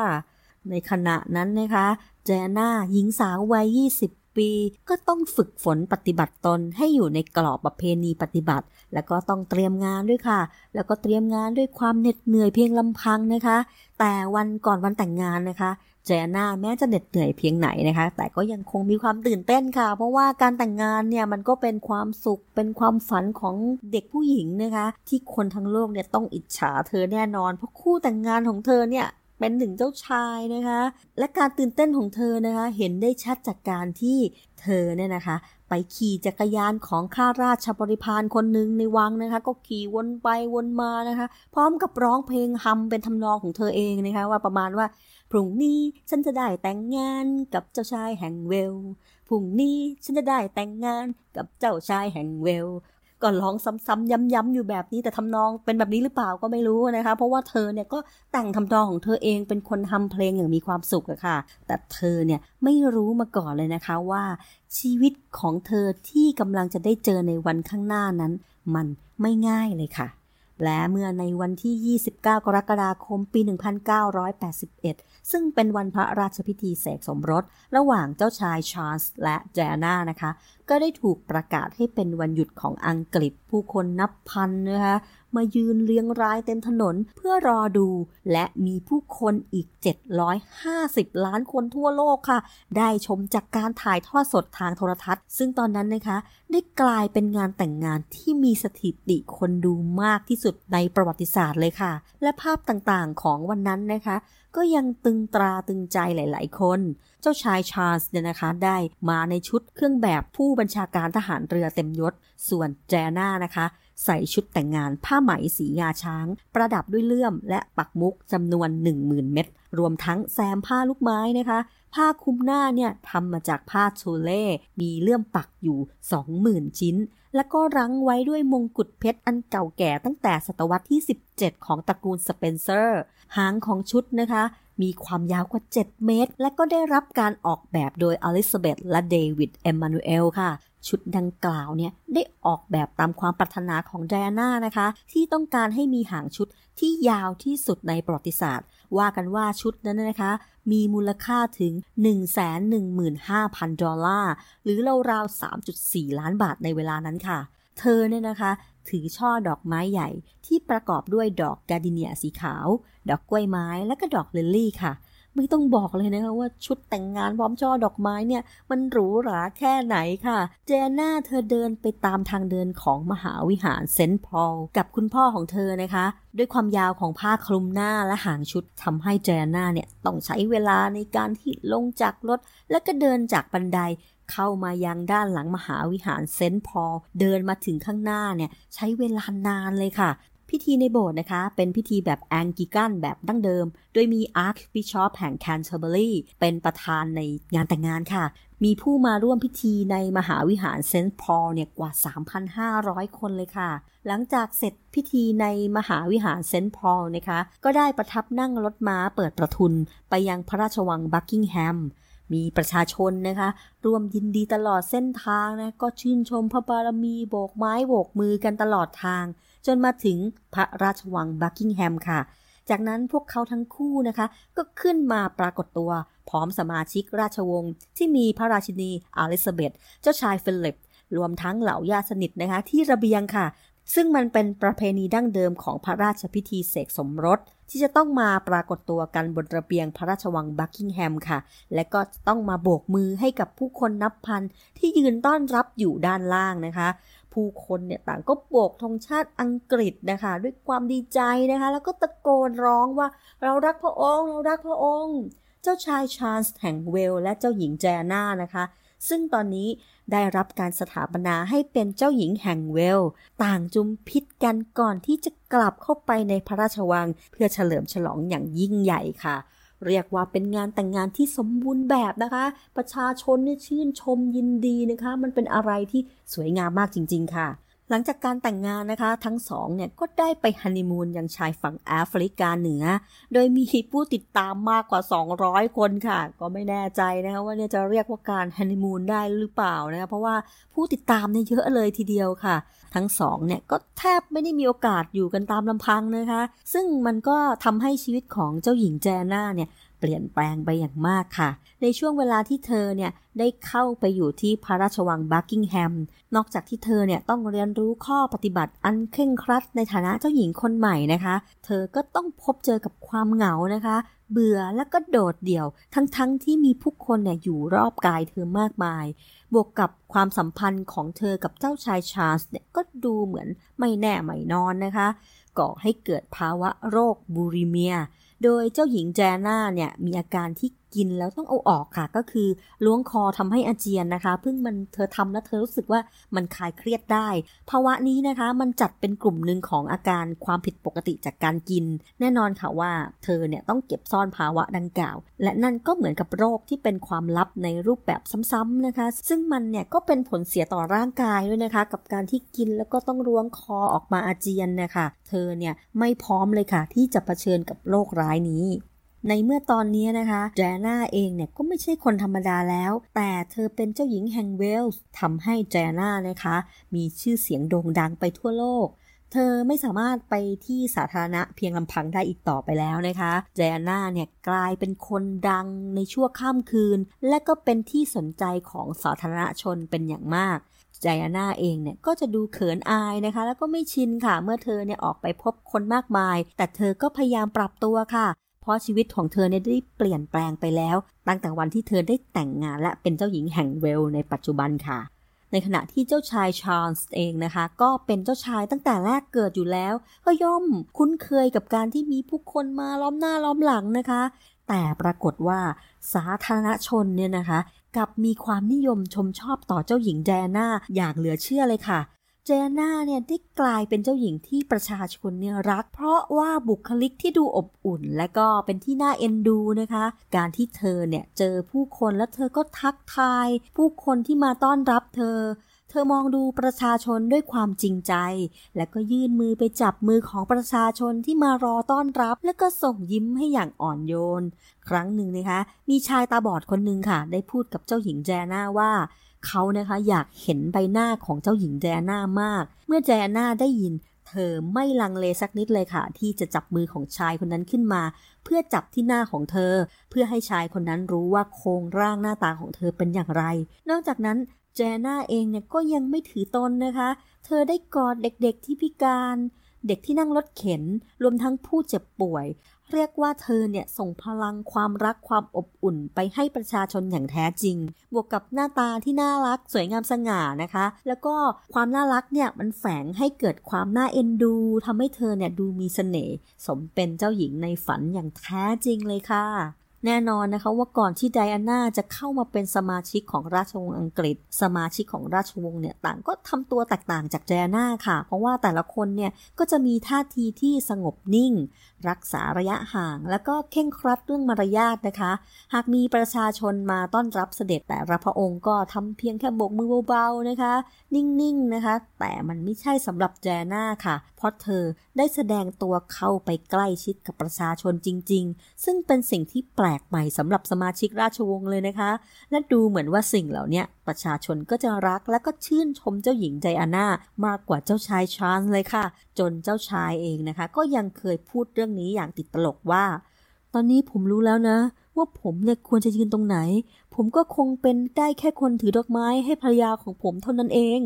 ในขณะนั้นนะคะแจน่าหญิงสาววัย 20ปีก็ต้องฝึกฝนปฏิบัติตนให้อยู่ในกรอบประเพณีปฏิบัติ แล้วก็ต้องเตรียมงานด้วยค่ะ แล้วก็เตรียมงานด้วยความเหน็ดเหนื่อยเพียงลำพังนะคะ แต่วันก่อนวันแต่งงานนะคะ เจน่าแม้จะเหน็ดเหนื่อยเพียงไหนนะคะ แต่ก็ยังคงมีความตื่นเต้นค่ะ เพราะว่าการแต่งงานเนี่ยมันก็เป็นความสุขเป็นความฝันของเด็กผู้หญิงนะคะ ที่คนทั้งโลกเนี่ยต้องอิจฉาเธอแน่นอน เพราะคู่แต่งงานของเธอเนี่ยเป็นหนึ่งเจ้าชายนะคะ และการตื่นเต้นของเธอนะคะ เห็นได้ชัดจากการที่เธอเนี่ยนะคะ ไปขี่จักรยานของข้าราชบริพารคนหนึ่งในวังนะคะ ก็ขี่วนไปวนมานะคะ พร้อมกับร้องเพลงฮัมเป็นทำนองของเธอเองนะคะ ว่าประมาณว่า พรุ่งนี้ฉันจะได้แต่งงานกับเจ้าชายแห่งเวล พรุ่งนี้ฉันจะได้แต่งงานกับเจ้าชายแห่งเวล ก็ร้องซ้ำๆย้ำๆอยู่แบบนี้แต่ทำนองเป็นแบบนี้หรือเปล่าก็ไม่รู้นะคะ เพราะว่าเธอเนี่ยก็แต่งทำนองของเธอเองเป็นคนทำเพลงอย่างมีความสุขอะค่ะ แต่เธอเนี่ยไม่รู้มาก่อนเลยนะคะว่าชีวิตของเธอที่กำลังจะได้เจอในวันข้างหน้านั้น มันไม่ง่ายเลยค่ะและเมื่อในวันที่ 29 กรกฎาคม ปี 1981 ซึ่งเป็นวันพระราชพิธีเสกสมรส ระหว่างเจ้าชายชาร์ลส์และแจน่านะคะ ก็ได้ถูกประกาศให้เป็นวันหยุดของอังกฤษผู้คนนับพันนะคะมายืนเรียงรายเต็มถนนเพื่อรอดู และมีผู้คนอีก 750 ล้านคนทั่วโลกค่ะ ได้ชมจากการถ่ายทอดสดทางโทรทัศน์ ซึ่งตอนนั้นนะคะ ได้กลายเป็นงานแต่งงานที่มีสถิติคนดูมากที่สุดในประวัติศาสตร์เลยค่ะ และภาพต่างๆของวันนั้นนะคะ ก็ยังตึงตราตึงใจหลาย ๆ คน เจ้าชายชาร์ลส์เนี่ยนะคะได้มาในชุดเครื่องแบบผู้บัญชาการทหารเรือเต็มยศ ส่วนแจน่านะคะ ใส่ชุดแต่งงานผ้าไหมสีงาช้าง ประดับด้วยเลื่อมและปักมุกจำนวน 10,000 เม็ดรวมทั้งแซมผ้าลูกไม้นะคะ ผ้าคลุมหน้าเนี่ยทำมาจากผ้าโชเล่มีเลื่อมปักอยู่ 20,000 ชิ้น และก็รั้งไว้ด้วยมงกุฎเพชรอันเก่าแก่ตั้งแต่ศตวรรษที่ 17 ของตระกูลสเปนเซอร์ หางของชุดนะคะมีความยาวกว่า 7 เมตร และก็ได้รับการออกแบบโดยอลิซาเบธและเดวิดเอมมานูเอลค่ะ ชุดดังกล่าวเนี่ยได้ออกแบบตามความปรารถนาของไดอาน่านะคะ ที่ต้องการให้มีหางชุดที่ยาวที่สุดในประวัติศาสตร์ ว่ากันว่าชุดนั้นนะคะ มีมูลค่าถึง 115,000 ดอลลาร์ หรือราวๆ 3.4 ล้านบาทในเวลานั้นค่ะ เธอเนี่ยนะคะ ถือช่อดอกไม้ใหญ่ที่ประกอบด้วยดอกกาดิเนียสีขาว ดอกกล้วยไม้และก็ดอกลิลลี่ค่ะ ไม่ต้องบอกเลยนะคะว่าชุดแต่งงานพร้อมช่อดอกไม้เนี่ย มันหรูหราแค่ไหนค่ะ เจน่าเธอเดินไปตามทางเดินของมหาวิหารเซนต์พอลกับคุณพ่อของเธอนะคะ ด้วยความยาวของผ้าคลุมหน้าและหางชุดทำให้เจน่าเนี่ย ต้องใช้เวลาในการที่ลงจากรถ และก็เดินจากบันไดเข้ามายังด้านหลังมหาวิหารเซนต์พอลเดินมาถึงข้างหน้าเนี่ย ใช้เวลานานเลยค่ะ พิธีในโบสถ์นะคะ เป็นพิธีแบบแองกลิกันแบบดั้งเดิม โดยมีอาร์คบิชอปแห่งแคนเทอร์เบอรีเป็นประธานในงานแต่งงานค่ะ มีผู้มาร่วมพิธีในมหาวิหารเซนต์พอลเนี่ยกว่า 3,500 คนเลยค่ะ หลังจากเสร็จพิธีในมหาวิหารเซนต์พอลนะคะ ก็ได้ประทับนั่งรถม้าเปิดประทุนไปยังพระราชวังบักกิงแฮม มีประชาชนนะคะ ร่วมยินดีตลอดเส้นทางนะ ก็ชื่นชมพระบารมีโบกไม้โบกมือกันตลอดทาง จนมาถึงพระราชวังบักกิงแฮมค่ะ จากนั้นพวกเขาทั้งคู่นะคะ ก็ขึ้นมาปรากฏตัว พร้อมสมาชิกราชวงศ์ที่มีพระราชินีอลิซาเบธเจ้าชายฟิลิป รวมทั้งเหล่าญาติสนิทนะคะ ที่ระเบียงค่ะ ซึ่งมันเป็นประเพณีดั้งเดิมของพระราชพิธีเสกสมรส ที่จะต้องมาปรากฏตัวกันบนระเบียงพระราชวังบักกิงแฮมค่ะ และก็ต้องมาโบกมือให้กับผู้คนนับพันที่ยืนต้อนรับอยู่ด้านล่างนะคะ ผู้คนเนี่ยต่างก็โบกธงชาติอังกฤษนะคะ ด้วยความดีใจนะคะ แล้วก็ตะโกนร้องว่าเรารักพระองค์ เรารักพระองค์ เจ้าชายชาร์ลส์แห่งเวลและเจ้าหญิงแจน่านะคะ ซึ่งตอนนี้ได้รับการสถาปนาให้เป็นเจ้าหญิงแห่งเวล ต่างจุมพิษกันก่อนที่จะกลับเข้าไปในพระราชวัง เพื่อเฉลิมฉลองอย่างยิ่งใหญ่ค่ะ เรียกว่าเป็นงานแต่งงานที่สมบูรณ์แบบนะคะ ประชาชนเนี่ยชื่นชมยินดีนะคะ มันเป็นอะไรที่สวยงามมากจริง ๆ ค่ะ หลังจากการแต่งงานนะคะ ทั้งสองเนี่ยก็ได้ไปฮันนีมูนยังชายฝั่งแอฟริกาเหนือ โดยมีผู้ติดตามมากกว่า 200 คนค่ะ ก็ไม่แน่ใจนะคะว่าเนี่ยจะเรียกว่าการฮันนีมูนได้หรือเปล่านะคะเพราะว่าผู้ติดตามเนี่ยเยอะเลยทีเดียวค่ะ ทั้งสองเนี่ยก็แทบไม่ได้มีโอกาสอยู่กันตามลำพังนะคะ ซึ่งมันก็ทำให้ชีวิตของเจ้าหญิงแจน่าเนี่ย เปลี่ยนแปลงไปอย่างมากค่ะ ในช่วงเวลาที่เธอเนี่ยได้เข้าไปอยู่ที่พระราชวังบักกิงแฮม นอกจากที่เธอเนี่ยต้องเรียนรู้ข้อปฏิบัติอันเคร่งครัดในฐานะเจ้าหญิงคนใหม่นะคะ เธอก็ต้องพบเจอกับความเหงานะคะ เบื่อแล้วก็โดดเดี่ยว ทั้งๆทที่มีผู้คนเนี่ยอยู่รอบกายเธอมากมาย บวกกับความสัมพันธ์ของเธอกับเจ้าชายชาร์ลส์เนี่ยก็ดูเหมือนไม่แน่ไม่นอนนะคะ ก่อให้เกิดภาวะโรคบูริเมีย โดยเจ้าหญิงแจน่าเนี่ยมีอาการที่ กินแล้วต้องเอาออกค่ะ ก็คือล้วงคอทำให้อาเจียนนะคะเพิ่งมันเธอทำแล้วเธอรู้สึกว่ามันคลายเครียดได้ ภาวะนี้นะคะมันจัดเป็นกลุ่มหนึ่งของอาการความผิดปกติจากการกิน แน่นอนค่ะว่าเธอเนี่ยต้องเก็บซ่อนภาวะดังกล่าว และนั่นก็เหมือนกับโรคที่เป็นความลับในรูปแบบซ้ำๆนะคะ ซึ่งมันเนี่ยก็เป็นผลเสียต่อร่างกายด้วยนะคะ กับการที่กินแล้วก็ต้องล้วงคอออกมาอาเจียนนะคะเธอเนี่ยไม่พร้อมเลยค่ะ ที่จะะเผชิญกับโรคร้ายนี้ ในเมื่อตอนนี้นะคะแจน่าเองเนี่ยก็ไม่ใช่คนธรรมดาแล้ว แต่เธอเป็นเจ้าหญิงแห่งเวลส์ทำให้แจน่านะคะ มีชื่อเสียงโด่งดังไปทั่วโลกเธอไม่สามารถไปที่สาธารณะเพียงลำพังได้อีกต่อไปแล้วนะคะแจน่าเนี่ยกลายเป็นคนดังในชั่วข้ามคืน และก็เป็นที่สนใจของสาธารณชนเป็นอย่างมากไจอาน่าเองเนี่ยก็จะดูเขินอายนะคะ แล้วก็ไม่ชินค่ะ เมื่อเธอเนี่ยออกไปพบคนมากมาย แต่เธอก็พยายามปรับตัวค่ะ เพราะชีวิตของเธอเนี่ยได้เปลี่ยนแปลงไปแล้ว ตั้งแต่วันที่เธอได้แต่งงานและเป็นเจ้าหญิงแห่งเวลในปัจจุบันค่ะ ในขณะที่เจ้าชายชาร์ลส์เองนะคะ ก็เป็นเจ้าชายตั้งแต่แรกเกิดอยู่แล้ว ก็ย่อมคุ้นเคยกับการที่มีผู้คนมาล้อมหน้าล้อมหลังนะคะ แต่ปรากฏว่าสาธารณชนเนี่ยนะคะ กับมีความนิยมชมชอบต่อเจ้าหญิงแดน่าอย่างเหลือเชื่อเลยค่ะ เจน่าเนี่ยได้กลายเป็นเจ้าหญิงที่ประชาชนเนี่ยรัก เพราะว่าบุคลิกที่ดูอบอุ่น และก็เป็นที่น่าเอ็นดูนะคะ การที่เธอเนี่ยเจอผู้คนแล้วเธอก็ทักทาย ผู้คนที่มาต้อนรับเธอ เธอมองดูประชาชนด้วยความจริงใจ และก็ยื่นมือไปจับมือของประชาชนที่มารอต้อนรับ และก็ส่งยิ้มให้อย่างอ่อนโยน ครั้งหนึ่งนะคะ มีชายตาบอดคนหนึ่งค่ะ ได้พูดกับเจ้าหญิงแจน่าว่า เขานะคะอยากเห็นใบหน้าของเจ้าหญิงแจน่ามาก เมื่อแจน่าได้ยิน เธอไม่ลังเลสักนิดเลยค่ะ ที่จะจับมือของชายคนนั้นขึ้นมา เพื่อจับที่หน้าของเธอ เพื่อให้ชายคนนั้นรู้ว่าโครงร่างหน้าตาของเธอเป็นอย่างไร นอกจากนั้นแจน่าเองเนี่ยก็ยังไม่ถือตนนะคะ เธอได้กอดเด็กๆที่พิการ เด็กที่นั่งรถเข็น รวมทั้งผู้เจ็บป่วยเรียกว่าเธอเนี่ยส่งพลังความรักความอบอุ่นไปให้ประชาชนอย่างแท้จริง บวกกับหน้าตาที่น่ารักสวยงามสง่านะคะ แล้วก็ความน่ารักเนี่ยมันแฝงให้เกิดความน่าเอ็นดูทำให้เธอเนี่ยดูมีเสน่ห์สมเป็นเจ้าหญิงในฝันอย่างแท้จริงเลยค่ะ แน่นอนนะคะว่าก่อนที่ไดอาน่าจะเข้ามาเป็นสมาชิกของราชวงศ์อังกฤษ สมาชิกของราชวงศ์เนี่ยต่างก็ทำตัวแตกต่างจากไดอาน่าค่ะ เพราะว่าแต่ละคนเนี่ยก็จะมีท่าทีที่สงบนิ่ง รักษาระยะห่าง แล้วก็เข่งครัดเรื่องมารยาทนะคะ หากมีประชาชนมาต้อนรับเสด็จแต่ละพระองค์ก็ทำเพียงแค่โบกมือเบาๆนะคะ นิ่งๆนะคะ แต่มันไม่ใช่สำหรับแจน่าค่ะ เพราะเธอได้แสดงตัวเข้าไปใกล้ชิดกับประชาชนจริง ๆ ซึ่งเป็นสิ่งที่แปลกใหม่สำหรับสมาชิกราชวงศ์เลยนะคะ และดูเหมือนว่าสิ่งเหล่านี้ประชาชนก็จะรักและก็ชื่นชมเจ้าหญิงไดอาน่ามากกว่าเจ้าชายชาร์ลส์เลยค่ะ จนเจ้าชายเองนะคะ ก็ยังเคยพูดเรื่องนี้อย่างติดตลกว่า ตอนนี้ผมรู้แล้วนะ ว่าผมเนี่ยควรจะยืนตรงไหน ผมก็คงเป็นได้แค่คนถือดอกไม้ให้ภรรยาของผมเท่านั้นเอง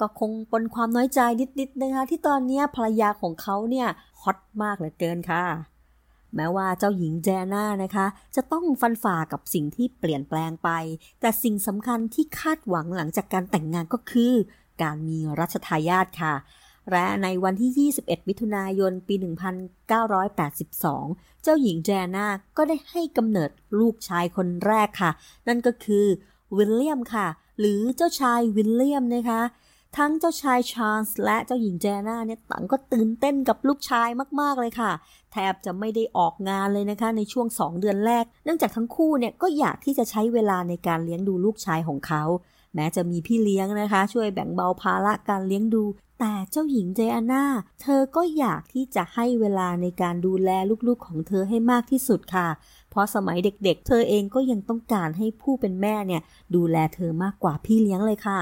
ก็คงปนความน้อยใจนิดๆนะคะที่ตอนนี้ภรรยาของเขาเนี่ยฮอตมากเหลือเกินค่ะ แม้ว่าเจ้าหญิงแจน่านะคะ จะต้องฟันฝ่ากับสิ่งที่เปลี่ยนแปลงไป แต่สิ่งสำคัญที่คาดหวังหลังจากการแต่งงานก็คือ การมีรัชทายาทค่ะและในวันที่ 21 มิถุนายน ปี 1982 เจ้าหญิงแจน่าก็ได้ให้กำเนิดลูกชายคนแรกค่ะ นั่นก็คือวิลเลียมค่ะ หรือเจ้าชายวิลเลียมนะคะ ทั้งเจ้าชายชาร์ลส์และเจ้าหญิงแจน่าเนี่ยต่างก็ตื่นเต้นกับลูกชายมาก ๆ เลยค่ะ แทบจะไม่ได้ออกงานเลยนะคะในช่วง 2 เดือนแรก เนื่องจากทั้งคู่เนี่ยก็อยากที่จะใช้เวลาในการเลี้ยงดูลูกชายของเขา แม้จะมีพี่เลี้ยงนะคะ ช่วยแบ่งเบาภาระการเลี้ยงดู แต่เจ้าหญิงเจอาน่าเธอก็อยากที่จะให้เวลาในการดูแลลูกๆของเธอให้มากที่สุดค่ะ เพราะสมัยเด็กๆ เธอเองก็ยังต้องการให้ผู้เป็นแม่เนี่ยดูแลเธอมากกว่าพี่เลี้ยงเลยค่ะ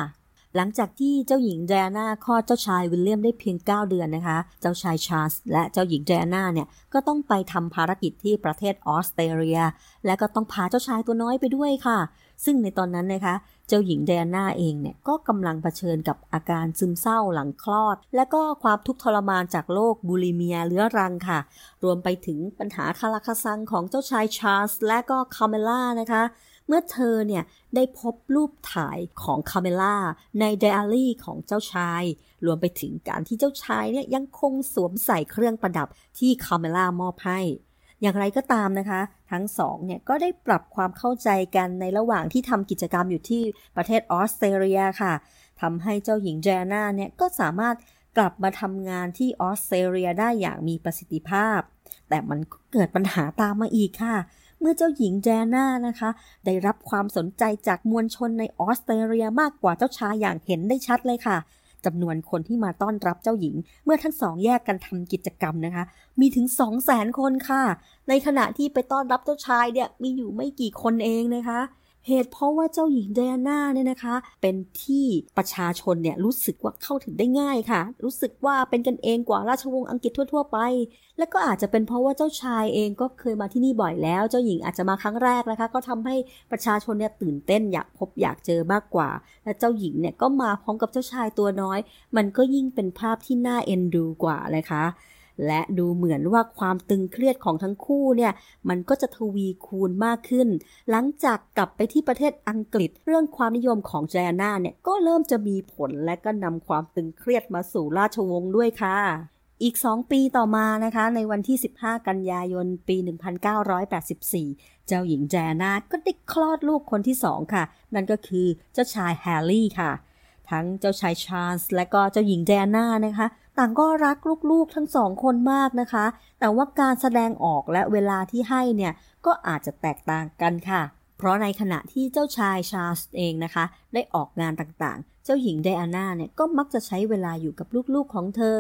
หลังจากที่เจ้าหญิงไดอาน่าคลอดเจ้าชายวิลเลียมได้เพียง 9 เดือนนะคะ เจ้าชายชาร์ลส์และเจ้าหญิงไดอาน่าเนี่ยก็ต้องไปทำภารกิจที่ประเทศออสเตรเลีย และก็ต้องพาเจ้าชายตัวน้อยไปด้วยค่ะ ซึ่งในตอนนั้นนะคะ เจ้าหญิงไดอาน่าเองเนี่ยก็กำลังเผชิญกับอาการซึมเศร้าหลังคลอด และก็ความทุกข์ทรมานจากโรคบูลิเมียเรื้อรังค่ะ รวมไปถึงปัญหาคาราคาซังของเจ้าชายชาร์ลส์และก็คามิลล่านะคะ เมื่อเธอเนี่ยได้พบรูปถ่ายของคามิลล่าในไดอารี่ของเจ้าชาย รวมไปถึงการที่เจ้าชายเนี่ยยังคงสวมใส่เครื่องประดับที่คามิลล่ามอบให้อย่างไรก็ตามนะคะ ทั้งสองเนี่ยก็ได้ปรับความเข้าใจกันในระหว่างที่ทำกิจกรรมอยู่ที่ประเทศออสเตรเลียค่ะทำให้เจ้าหญิงไดอาน่าเนี่ยก็สามารถกลับมาทำงานที่ออสเตรเลียได้อย่างมีประสิทธิภาพ แต่มันก็เกิดปัญหาตามมาอีกค่ะ เมื่อเจ้าหญิงแจน่านะคะ ได้รับความสนใจจากมวลชนในออสเตรเลียมากกว่าเจ้าชายอย่างเห็นได้ชัดเลยค่ะจำนวนคนที่มาต้อนรับเจ้าหญิง เมื่อทั้งสองแยกกันทำกิจกรรมนะคะ มีถึง 2 0 0แสนคนค่ะ ในขณะที่ไปต้อนรับเจ้าชายเนี่ยมีอยู่ไม่กี่คนเองนะคะ เหตุเพราะว่าเจ้าหญิงไดอาน่าเนี่ยนะคะ เป็นที่ประชาชนเนี่ยรู้สึกว่าเข้าถึงได้ง่ายค่ะ รู้สึกว่าเป็นกันเองกว่าราชวงศ์อังกฤษทั่ว ๆ ไป และก็อาจจะเป็นเพราะว่าเจ้าชายเองก็เคยมาที่นี่บ่อยแล้ว เจ้าหญิงอาจจะมาครั้งแรกนะคะ ก็ทำให้ประชาชนเนี่ยตื่นเต้นอยากพบอยากเจอมากกว่า และเจ้าหญิงเนี่ยก็มาพร้อมกับเจ้าชายตัวน้อย มันก็ยิ่งเป็นภาพที่น่าเอ็นดูกว่านะคะ และดูเหมือนว่าความตึงเครียดของทั้งคู่เนี่ยมันก็จะทวีคูณมากขึ้น หลังจากกลับไปที่ประเทศอังกฤษ เรื่องความนิยมของแจน่าเนี่ยก็เริ่มจะมีผลและก็นำความตึงเครียดมาสู่ราชวงศ์ด้วยค่ะอีก 2 ปีต่อมานะคะ ในวันที่ 15 กันยายน ปี 1984 เจ้าหญิงแจน่าก็ได้คลอดลูกคนที่สองค่ะ นั่นก็คือเจ้าชายแฮร์รี่ค่ะ ทั้งเจ้าชายชาร์ลส์และก็เจ้าหญิงแจน่านะคะ ต่างก็รักลูกๆทั้งสองคนมากนะคะ แต่ว่าการแสดงออกและเวลาที่ให้เนี่ยก็อาจจะแตกต่างกันค่ะ เพราะในขณะที่เจ้าชายชาร์ลส์เองนะคะ ได้ออกงานต่างๆ เจ้าหญิงไดอาน่าเนี่ยก็มักจะใช้เวลาอยู่กับลูกๆของเธอ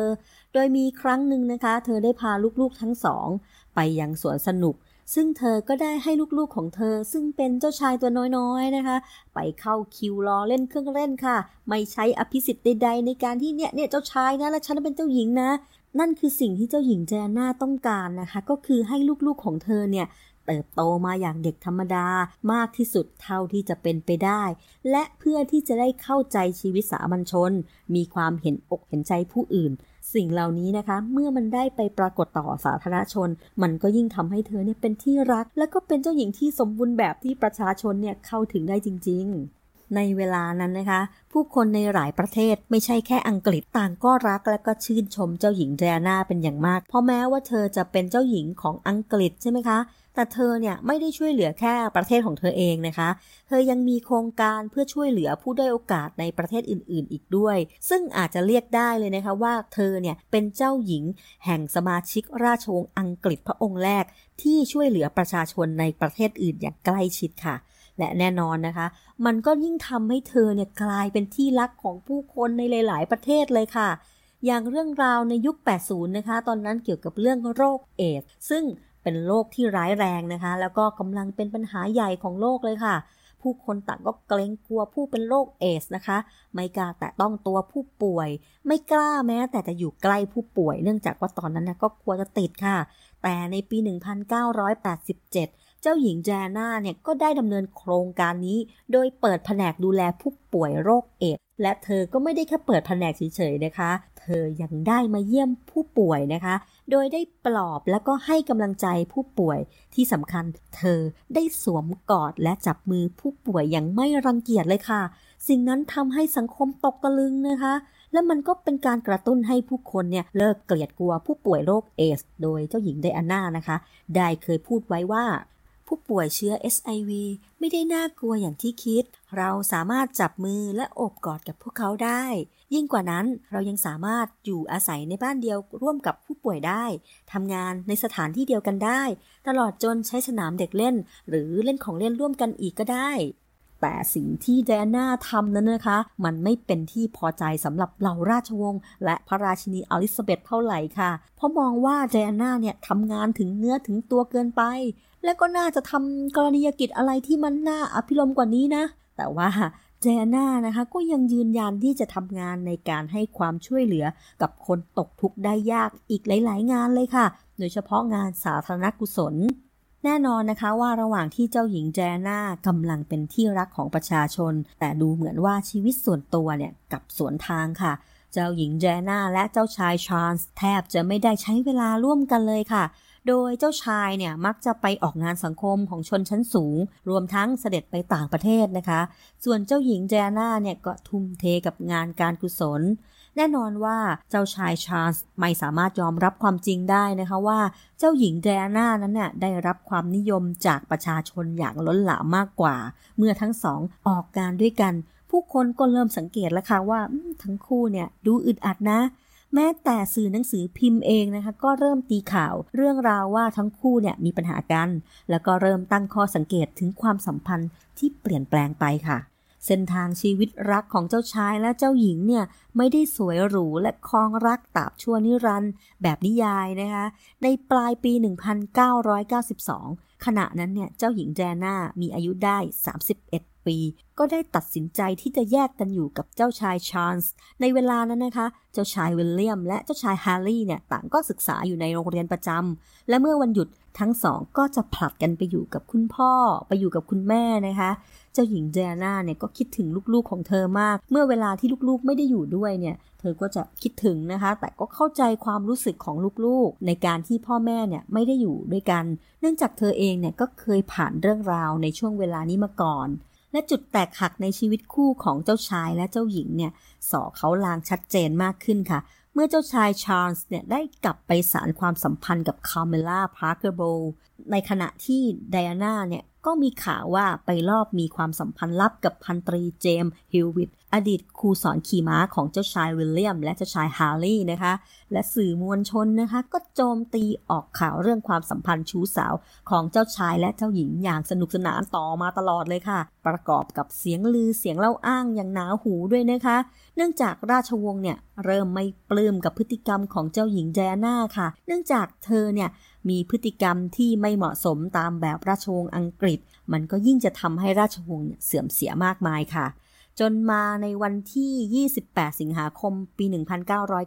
โดยมีครั้งหนึ่งนะคะ เธอได้พาลูกๆทั้งสอง ไปยังสวนสนุก ซึ่งเธอก็ได้ให้ลูกๆของเธอ ซึ่งเป็นเจ้าชายตัวน้อยๆนะคะ ไปเข้าคิวรอเล่นเครื่องเล่นค่ะ ไม่ใช้อภิสิทธิ์ใดๆในการที่เนี่ยเนี่ยเจ้าชายนะและฉันเป็นเจ้าหญิงนะ นั่นคือสิ่งที่เจ้าหญิงแจน่าต้องการนะคะ ก็คือให้ลูกๆของเธอเนี่ยเติบโตมาอย่างเด็กธรรมดามากที่สุดเท่าที่จะเป็นไปได้ และเพื่อที่จะได้เข้าใจชีวิตสามัญชน มีความเห็นอกเห็นใจผู้อื่น สิ่งเหล่านี้นะคะ เมื่อมันได้ไปปรากฏต่อสาธารณชน มันก็ยิ่งทำให้เธอเนี่ยเป็นที่รัก และก็เป็นเจ้าหญิงที่สมบูรณ์แบบที่ประชาชนเนี่ยเข้าถึงได้จริง ๆ ในเวลานั้นนะคะ ผู้คนในหลายประเทศไม่ใช่แค่อังกฤษต่างก็รักและก็ชื่นชมเจ้าหญิงแดน่าเป็นอย่างมาก เพราะแม้ว่าเธอจะเป็นเจ้าหญิงของอังกฤษใช่ไหมคะ แต่เธอเนี่ยไม่ได้ช่วยเหลือแค่ประเทศของเธอเองนะคะ เธอยังมีโครงการเพื่อช่วยเหลือผู้ได้โอกาสในประเทศอื่น ๆ อีกด้วย ซึ่งอาจจะเรียกได้เลยนะคะว่าเธอเนี่ยเป็นเจ้าหญิงแห่งสมาชิกราชวงศ์อังกฤษพระองค์แรก ที่ช่วยเหลือประชาชนในประเทศอื่นอย่างใกล้ชิดค่ะ และแน่นอนนะคะ มันก็ยิ่งทำให้เธอเนี่ยกลายเป็นที่รักของผู้คนในหลาย ๆ ประเทศเลยค่ะ อย่างเรื่องราวในยุค 80 นะคะ ตอนนั้นเกี่ยวกับเรื่องโรคเอดซึ่งเป็นโรคที่ร้ายแรงนะคะ แล้วก็กำลังเป็นปัญหาใหญ่ของโลกเลยค่ะ ผู้คนต่างก็เกรงกลัวผู้เป็นโรคเอสนะคะ ไม่กล้าแตะต้องตัวผู้ป่วย ไม่กล้าแม้ แต่จะอยู่ใกล้ผู้ป่วย เนื่องจากว่าตอนนั้นนะก็กลัวจะติดค่ะ แต่ในปี 1987 จ้าหญิงแจน่าเนี่ยก็ได้ดำเนินโครงการนี้ โดยเปิดแผนกดูแลผู้ป่วยโรคเอดและเธอก็ไม่ได้แค่เปิดแผนกเฉยๆนะคะ เธอยังได้มาเยี่ยมผู้ป่วยนะคะ โดยได้ปลอบและก็ให้กำลังใจผู้ป่วยที่สำคัญ เธอได้สวมกอดและจับมือผู้ป่วยอย่างไม่รังเกียจเลยค่ะ สิ่งนั้นทำให้สังคมตกตะลึงนะคะ และมันก็เป็นการกระตุ้นให้ผู้คนเนี่ยเลิกเกลียดกลัวผู้ป่วยโรคเอส โดยเจ้าหญิงไดอาน่านะคะ ได้เคยพูดไว้ว่า ผู้ป่วยเชื้อ SIV ไม่ได้น่ากลัวอย่างที่คิด เราสามารถจับมือและโอบกอดกับพวกเขาได้ ยิ่งกว่านั้นเรายังสามารถอยู่อาศัยในบ้านเดียวร่วมกับผู้ป่วยได้ทำงานในสถานที่เดียวกันได้ ตลอดจนใช้สนามเด็กเล่น หรือเล่นของเล่นร่วมกันอีกก็ได้แต่สิ่งที่แดน่าทำนั้นนะคะ มันไม่เป็นที่พอใจสำหรับเหล่าราชวงศ์และพระราชินีอลิซาเบธเท่าไหร่ค่ะ เพราะมองว่าแดน่าเนี่ยทำงานถึงเนื้อถึงตัวเกินไป และก็น่าจะทำกรณียกิจอะไรที่มันน่าอภิรมกว่านี้นะ แต่ว่าเจน่านะคะก็ยังยืนยันที่จะทำงานในการให้ความช่วยเหลือกับคนตกทุกข์ได้ยากอีกหลาย ๆ งานเลยค่ะ โดยเฉพาะงานสาธารณกุศล แน่นอนนะคะว่าระหว่างที่เจ้าหญิงแจน่ากำลังเป็นที่รักของประชาชน แต่ดูเหมือนว่าชีวิตส่วนตัวเนี่ยกับสวนทางค่ะ เจ้าหญิงแจน่าและเจ้าชายชาร์ลส์แทบจะไม่ได้ใช้เวลาร่วมกันเลยค่ะ โดยเจ้าชายเนี่ยมักจะไปออกงานสังคมของชนชั้นสูง รวมทั้งเสด็จไปต่างประเทศนะคะ ส่วนเจ้าหญิงแจน่าเนี่ยก็ทุ่มเทกับงานการกุศล แน่นอนว่าเจ้าชายชาร์ลส์ไม่สามารถยอมรับความจริงได้นะคะว่าเจ้าหญิงแจน่านั้นเนี่ยได้รับความนิยมจากประชาชนอย่างล้นหลามมากกว่า เมื่อทั้งสองออกงานด้วยกัน ผู้คนก็เริ่มสังเกตแล้วค่ะว่าทั้งคู่เนี่ยดูอึดอัดนะ แม้แต่สื่อหนังสือพิมพ์เองนะคะก็เริ่มตีข่าวเรื่องราวว่าทั้งคู่เนี่ยมีปัญหากัน แล้วก็เริ่มตั้งข้อสังเกตถึงความสัมพันธ์ที่เปลี่ยนแปลงไปค่ะ เส้นทางชีวิตรักของเจ้าชายและเจ้าหญิงเนี่ยไม่ได้สวยหรูและคลองรักตาบชั่วนิรันด์แบบนิยายนะคะในปลายปี 1992 ขณะนั้นเนี่ยเจ้าหญิงแจน่ามีอายุได้ 31 ปี ก็ได้ตัดสินใจที่จะแยกกันอยู่กับเจ้าชายชาร์ลส์ในเวลานั้นนะคะ เจ้าชายวิลเลียมและเจ้าชายแฮร์รี่เนี่ยต่างก็ศึกษาอยู่ในโรงเรียนประจำและเมื่อวันหยุดทั้งสองก็จะผลัดกันไปอยู่กับคุณพ่อ ไปอยู่กับคุณแม่นะคะ เจ้าหญิงเจน่าเนี่ยก็คิดถึงลูกๆของเธอมาก เมื่อเวลาที่ลูกๆไม่ได้อยู่ด้วยเนี่ย เธอก็จะคิดถึงนะคะ แต่ก็เข้าใจความรู้สึกของลูกๆ ในการที่พ่อแม่เนี่ยไม่ได้อยู่ด้วยกัน เนื่องจากเธอเองเนี่ยก็เคยผ่านเรื่องราวในช่วงเวลานี้มาก่อน และจุดแตกหักในชีวิตคู่ของเจ้าชายและเจ้าหญิงเนี่ยส่อเค้าลางชัดเจนมากขึ้นค่ะ เมื่อเจ้าชายชาร์ลส์เนี่ยได้กลับไปสานความสัมพันธ์กับคามิลล่าพาร์กเกอร์โบลส์ในขณะที่ไดอาน่าเนี่ยก็มีข่าวว่าไปลอบมีความสัมพันธ์ลับกับพันตรีเจมส์ฮิววิตต์ อดีตครูสอนขี่ม้าของเจ้าชายวิลเลียม และเจ้าชายแฮร์รี่นะคะ และสื่อมวลชนนะคะ ก็โจมตีออกข่าวเรื่องความสัมพันธ์ชู้สาวของเจ้าชายและเจ้าหญิงอย่างสนุกสนานต่อมาตลอดเลยค่ะ ประกอบกับเสียงลือเสียงเล่าอ้างอย่างหนาหูด้วยนะคะ เนื่องจากราชวงศ์เนี่ยเริ่มไม่ปลื้มกับพฤติกรรมของเจ้าหญิงแจน่าค่ะ เนื่องจากเธอเนี่ยมีพฤติกรรมที่ไม่เหมาะสมตามแบบราชวงศ์อังกฤษ มันก็ยิ่งจะทำให้ราชวงศ์เสื่อมเสียมากมายค่ะ จนมาในวันที่ 28 สิงหาคม ปี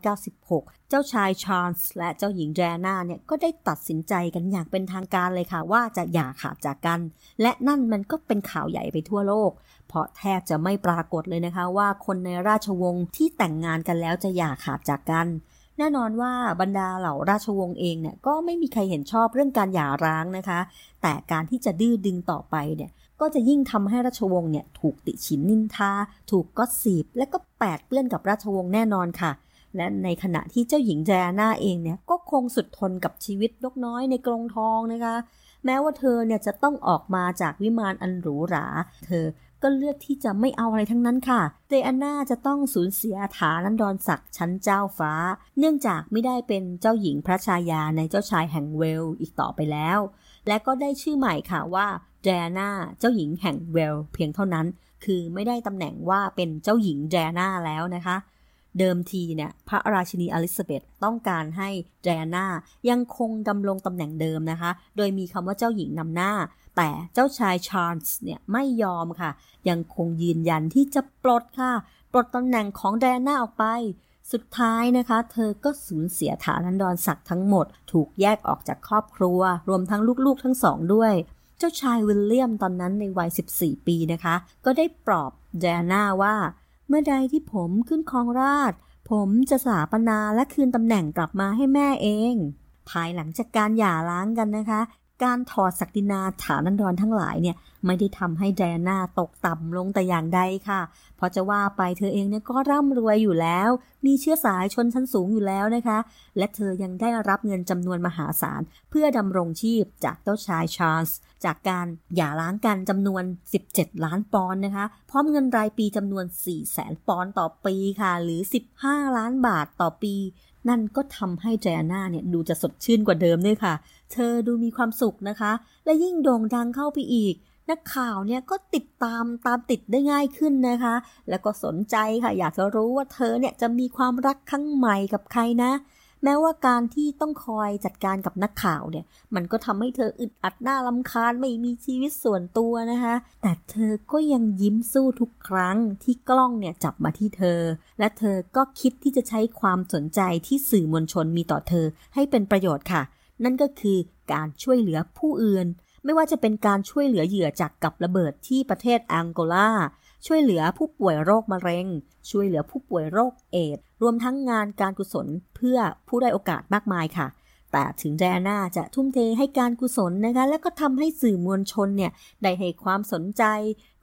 1996 เจ้าชายชาร์ลส์และเจ้าหญิงแจน่าเนี่ยก็ได้ตัดสินใจกันอย่างเป็นทางการเลยค่ะ ว่าจะหย่าขาดจากกัน และนั่นมันก็เป็นข่าวใหญ่ไปทั่วโลก เพราะแทบจะไม่ปรากฏเลยนะคะว่าคนในราชวงศ์ที่แต่งงานกันแล้วจะหย่าขาดจากกันแน่นอนว่าบรรดาเหล่าราชวงศ์เองเนี่ยก็ไม่มีใครเห็นชอบเรื่องการหย่าร้างนะคะ แต่การที่จะดื้อดึงต่อไปเนี่ย ก็จะยิ่งทำให้ราชวงศ์เนี่ยถูกติฉินนินทา ถูกก็สีบ และก็แปดเปื้อนกับราชวงศ์แน่นอนค่ะ และในขณะที่เจ้าหญิงแจน่าเองเนี่ยก็คงสุดทนกับชีวิตนกน้อยในกรงทองนะคะ แม้ว่าเธอเนี่ยจะต้องออกมาจากวิมานอันหรูหรา เธอก็เลือกที่จะไม่เอาอะไรทั้งนั้นค่ะ เดอาน่าจะต้องสูญเสียฐานันดรศักดิ์ชั้นเจ้าฟ้า เนื่องจากไม่ได้เป็นเจ้าหญิงพระชายาในเจ้าชายแห่งเวลอีกต่อไปแล้ว และก็ได้ชื่อใหม่ค่ะว่า ไดอาน่าเจ้าหญิงแห่งเวลส์เพียงเท่านั้น คือไม่ได้ตำแหน่งว่าเป็นเจ้าหญิงไดอาน่าแล้วนะคะ เดิมทีเนี่ยพระราชินีอลิซาเบธต้องการให้ไดอาน่ายังคงดำรงตำแหน่งเดิมนะคะ โดยมีคำว่าเจ้าหญิงนำหน้า แต่เจ้าชายชาร์ลส์เนี่ยไม่ยอมค่ะ ยังคงยืนยันที่จะปลดค่ะ ปลดตำแหน่งของไดอาน่าออกไปสุดท้ายนะคะ เธอก็สูญเสียฐานันดรศักดิ์ทั้งหมด ถูกแยกออกจากครอบครัว รวมทั้งลูกๆทั้งสองด้วย จ้าชายวิลเลียมตอนนั้นในวัย 14 ปีนะคะ ก็ได้ปลอบแดนน่าว่า เมื่อใดที่ผมขึ้นครองราช ผมจะสาปนาและคืนตำแหน่งกลับมาให้แม่เอง ภายหลังจากการหย่าร้างกันนะคะ การถอดศักดินาฐานันดรทั้งหลายเนี่ยไม่ได้ทำให้ไดอาน่าตกต่ำลงแต่อย่างใดค่ะ เพราะจะว่าไปเธอเองเนี่ยก็ร่ำรวยอยู่แล้ว มีเชื้อสายชนชั้นสูงอยู่แล้วนะคะ และเธอยังได้รับเงินจำนวนมหาศาล เพื่อดำรงชีพจากเจ้าชายชาร์ลส์จากการหย่าร้างกันจำนวน 17 ล้านปอนด์นะคะ พร้อมเงินรายปีจำนวน4แสนปอนด์ต่อปีค่ะ หรือ 15 ล้านบาทต่อปี นั่นก็ทำให้แจน่าเนี่ยดูจะสดชื่นกว่าเดิมด้วยค่ะ เธอดูมีความสุขนะคะ และยิ่งโด่งดังเข้าไปอีก นักข่าวเนี่ยก็ติดตามตามติดได้ง่ายขึ้นนะคะ แล้วก็สนใจค่ะ อยากจะรู้ว่าเธอเนี่ยจะมีความรักครั้งใหม่กับใครนะ แม้ว่าการที่ต้องคอยจัดการกับนักข่าวเนี่ย มันก็ทำให้เธออึดอัดหน้าลำคาญไม่มีชีวิตส่วนตัวนะคะ แต่เธอก็ยังยิ้มสู้ทุกครั้งที่กล้องเนี่ยจับมาที่เธอ และเธอก็คิดที่จะใช้ความสนใจที่สื่อมวลชนมีต่อเธอให้เป็นประโยชน์ค่ะ นั่นก็คือการช่วยเหลือผู้อื่น ไม่ว่าจะเป็นการช่วยเหลือเหยื่อจากกับระเบิดที่ประเทศอังโกลา ช่วยเหลือผู้ป่วยโรคมะเร็ง ช่วยเหลือผู้ป่วยโรคเอดรวมทั้งงานการกุศลเพื่อผู้ได้โอกาสมากมายค่ะแต่ถึงแดน่าจะทุ่มเทให้การกุศลนะคะ และก็ทำให้สื่อมวลชนเนี่ยได้ให้ความสนใจ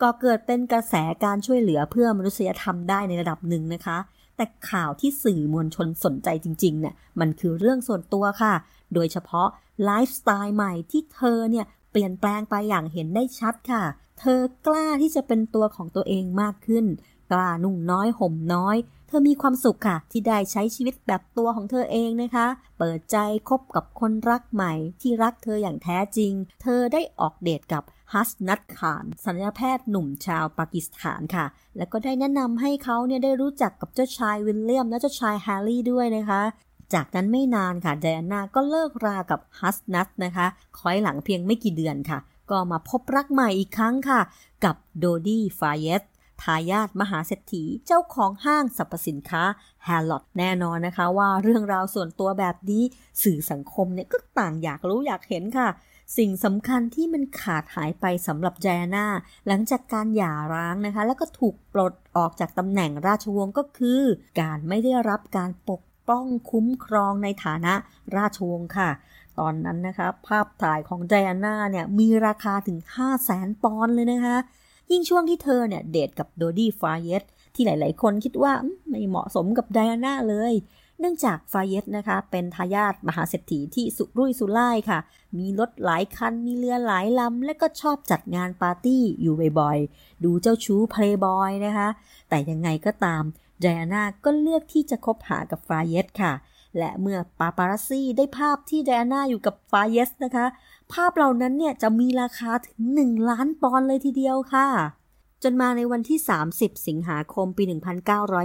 ก็เกิดเป็นกระแสการช่วยเหลือเพื่อมนุษยธรรมได้ในระดับหนึ่งนะคะ แต่ข่าวที่สื่อมวลชนสนใจจริงๆเนี่ยมันคือเรื่องส่วนตัวค่ะ โดยเฉพาะไลฟ์สไตล์ใหม่ที่เธอเนี่ยเปลี่ยนแปลงไปอย่างเห็นได้ชัดค่ะ เธอกล้าที่จะเป็นตัวของตัวเองมากขึ้น กล้านุ่งน้อยห่มน้อย เธอมีความสุขค่ะ ที่ได้ใช้ชีวิตแบบตัวของเธอเองนะคะ เปิดใจคบกับคนรักใหม่ ที่รักเธออย่างแท้จริง เธอได้ออกเดทกับฮัสนัทข่านศัลยแพทย์หนุ่มชาวปากีสถานค่ะ แล้วก็ได้แนะนำให้เขาเนี่ยได้รู้จักกับเจ้าชายวิลเลียมและเจ้าชายแฮร์รี่ด้วยนะคะจากนั้นไม่นานค่ะไดอาน่าก็เลิกรากับฮัสนัทนะคะคอยหลังเพียงไม่กี่เดือนค่ะ ก็มาพบรักใหม่อีกครั้งค่ะ กับโดดี้ฟาเยส ทายาทมหาเศรษฐีเจ้าของห้างสรรพสินค้าแฮร์ลอตแน่นอนนะคะว่าเรื่องราวส่วนตัวแบบนี้สื่อสังคมเนี่ยก็ต่างอยากรู้อยากเห็นค่ะ สิ่งสำคัญที่มันขาดหายไปสำหรับแจน่าหลังจากการหย่าร้างนะคะ แล้วก็ถูกปลดออกจากตำแหน่งราชวงศ์ก็คือ การไม่ได้รับการปกป้องคุ้มครองในฐานะราชวงศ์ค่ะตอนนั้นนะคะ ภาพถ่ายของไดอาน่าเนี่ยมีราคาถึง 5 0 0แสนปอนด์เลยนะคะ ยิ่งช่วงที่เธอเนี่ยเดทกับโดดี้ฟาเยดที่หลาย ๆ คนคิดว่าไม่เหมาะสมกับไดอาน่าเลย เนื่องจากฟาเยดนะคะ เป็นทายาทมหาเศรษฐีที่สุรุ่ยสุร่ายค่ะ มีรถหลายคัน มีเรือหลายลำ และก็ชอบจัดงานปาร์ตี้อยู่บ่อย ๆ ดูเจ้าชู้เพลย์บอยนะคะ แต่ยังไงก็ตามไดอาน่าก็เลือกที่จะคบหากับฟาเยดค่ะและเมื่อปาปารัสซี่ได้ภาพที่ไดอาน่าอยู่กับฟาเยดนะคะ ภาพเหล่านั้นเนี่ยจะมีราคาถึง 1 ล้านปอนด์เลยทีเดียวค่ะ จนมาในวันที่ 30 สิงหาคมปี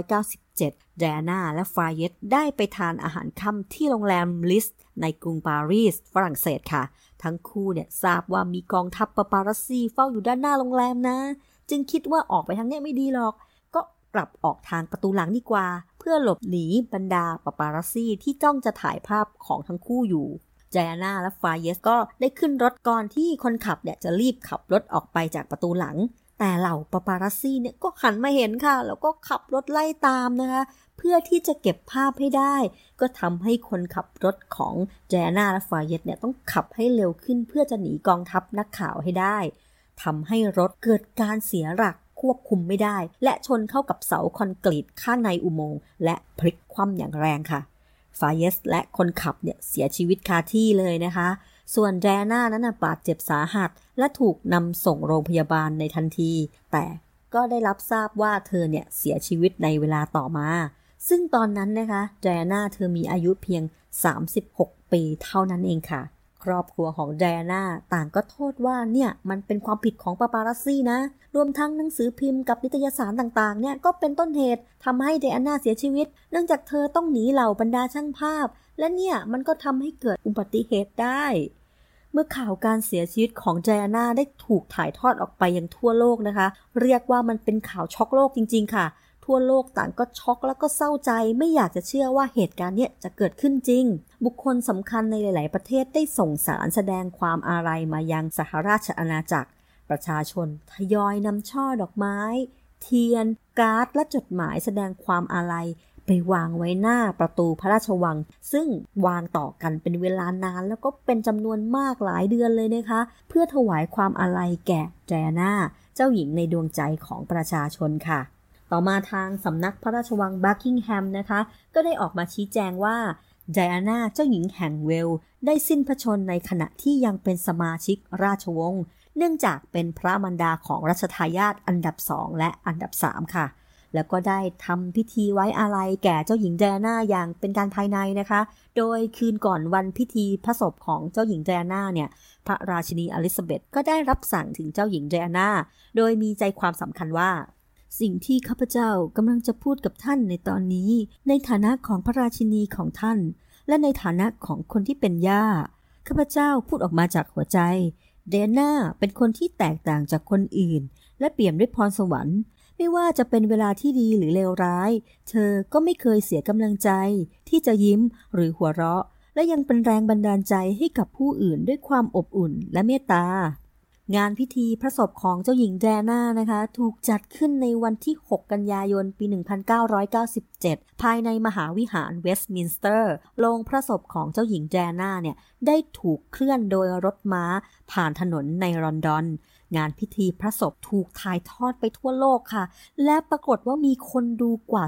1997ไดอาน่าและฟาเยดได้ไปทานอาหารค่ำที่โรงแรมริตซ์ในกรุงปารีส ฝรั่งเศสค่ะ ทั้งคู่เนี่ยทราบว่ามีกองทัพปาปารัสซีเฝ้าอยู่ด้านหน้าโรงแรมนะ จึงคิดว่าออกไปทางนี้ไม่ดีหรอก ก็กลับออกทางประตูหลังดีกว่า เพื่อหลบหนีบรรดาปาปารัสซีที่จ้องจะถ่ายภาพของทั้งคู่อยู่ ไจอาน่าและฟาเยสก็ได้ขึ้นรถก่อนที่คนขับเนี่ยจะรีบขับรถออกไปจากประตูหลัง แต่เหล่าปาปารัสซี่เนี่ยก็หันมาเห็นค่ะ แล้วก็ขับรถไล่ตามนะคะ เพื่อที่จะเก็บภาพให้ได้ ก็ทำให้คนขับรถของแจน่าและฟาเยสเนี่ยต้องขับให้เร็วขึ้นเพื่อจะหนีกองทัพนักข่าวให้ได้ทำให้รถเกิดการเสียหลักควบคุมไม่ได้ และชนเข้ากับเสาคอนกรีตข้างในอุโมงค์และพลิกคว่ำอย่างแรงค่ะ ฟาเยสและคนขับเนี่ยเสียชีวิตคาที่เลยนะคะ ส่วนแดน่านั้นบาดเจ็บสาหัส และถูกนำส่งโรงพยาบาลในทันที แต่ก็ได้รับทราบว่าเธอเนี่ยเสียชีวิตในเวลาต่อมา ซึ่งตอนนั้นนะคะแดน่าเธอมีอายุเพียง 36 ปีเท่านั้นเองค่ะ รอบครัวของไดอาน่าต่างก็โทษว่าเนี่ยมันเป็นความผิดของปาปารัสซี่นะ รวมทั้งหนังสือพิมพ์กับนิตยสารต่างๆ เนี่ยก็เป็นต้นเหตุทำให้ไดอาน่าเสียชีวิต เนื่องจากเธอต้องหนีเหล่าบรรดาช่างภาพ และเนี่ยมันก็ทำให้เกิดอุบัติเหตุได้ เมื่อข่าวการเสียชีวิตของไดอาน่าได้ถูกถ่ายทอดออกไปยังทั่วโลกนะคะ เรียกว่ามันเป็นข่าวช็อกโลกจริง ๆ ค่ะ ทั่วโลกต่างก็ช็อกแล้วก็เศร้าใจ ไม่อยากจะเชื่อว่าเหตุการณ์เนี้ยจะเกิดขึ้นจริง บุคคลสำคัญในหลาย ๆ ประเทศได้ส่งสารแสดงความอาลัยมายังสหราชอาณาจักร ประชาชนทยอยนำช่อดอกไม้ เทียน การ์ดและจดหมายแสดงความอาลัยไปวางไว้หน้าประตูพระราชวัง ซึ่งวางต่อกันเป็นเวลานานแล้วก็เป็นจำนวนมากหลายเดือนเลยนะคะ เพื่อถวายความอาลัยแก่แจน่า เจ้าหญิงในดวงใจของประชาชนค่ะ ต่อมาทางสำนักพระราชวังบักกิงแฮมนะคะ ก็ได้ออกมาชี้แจงว่าไดอาน่าเจ้าหญิงแห่งเวลส์ ได้สิ้นพระชนม์ในขณะที่ยังเป็นสมาชิกราชวงศ์เนื่องจากเป็นพระมารดาของรัชทายาทอันดับสองและอันดับสามค่ะ แล้วก็ได้ทำพิธีไว้อาลัยแก่เจ้าหญิงไดอาน่าอย่างเป็นการภายในนะคะ โดยคืนก่อนวันพิธีพระศพของเจ้าหญิงไดอาน่าเนี่ยพระราชินีอลิซาเบธก็ได้รับสั่งถึงเจ้าหญิงไดอาน่าโดยมีใจความสำคัญว่า สิ่งที่ข้าพเจ้ากำลังจะพูดกับท่านในตอนนี้ ในฐานะของพระราชินีของท่าน และในฐานะของคนที่เป็นย่าข้าพเจ้าพูดออกมาจากหัวใจเดน่าเป็นคนที่แตกต่างจากคนอื่น และเปี่ยมด้วยพรสวรรค์ไม่ว่าจะเป็นเวลาที่ดีหรือเลวร้าย เธอก็ไม่เคยเสียกำลังใจ ที่จะยิ้มหรือหัวเราะ และยังเป็นแรงบันดาลใจให้กับผู้อื่นด้วยความอบอุ่นและเมตตา งานพิธีพระศพของเจ้าหญิงไดอาน่านะคะ ถูกจัดขึ้นในวันที่ 6 กันยายน ปี 1997 ภายในมหาวิหารเวสต์มินสเตอร์โลงพระศพของเจ้าหญิงไดอาน่าเนี่ย ได้ถูกเคลื่อนโดยรถม้าผ่านถนนในลอนดอน งานพิธีพระศพถูกถ่ายทอดไปทั่วโลกค่ะ และปรากฏว่ามีคนดูกว่า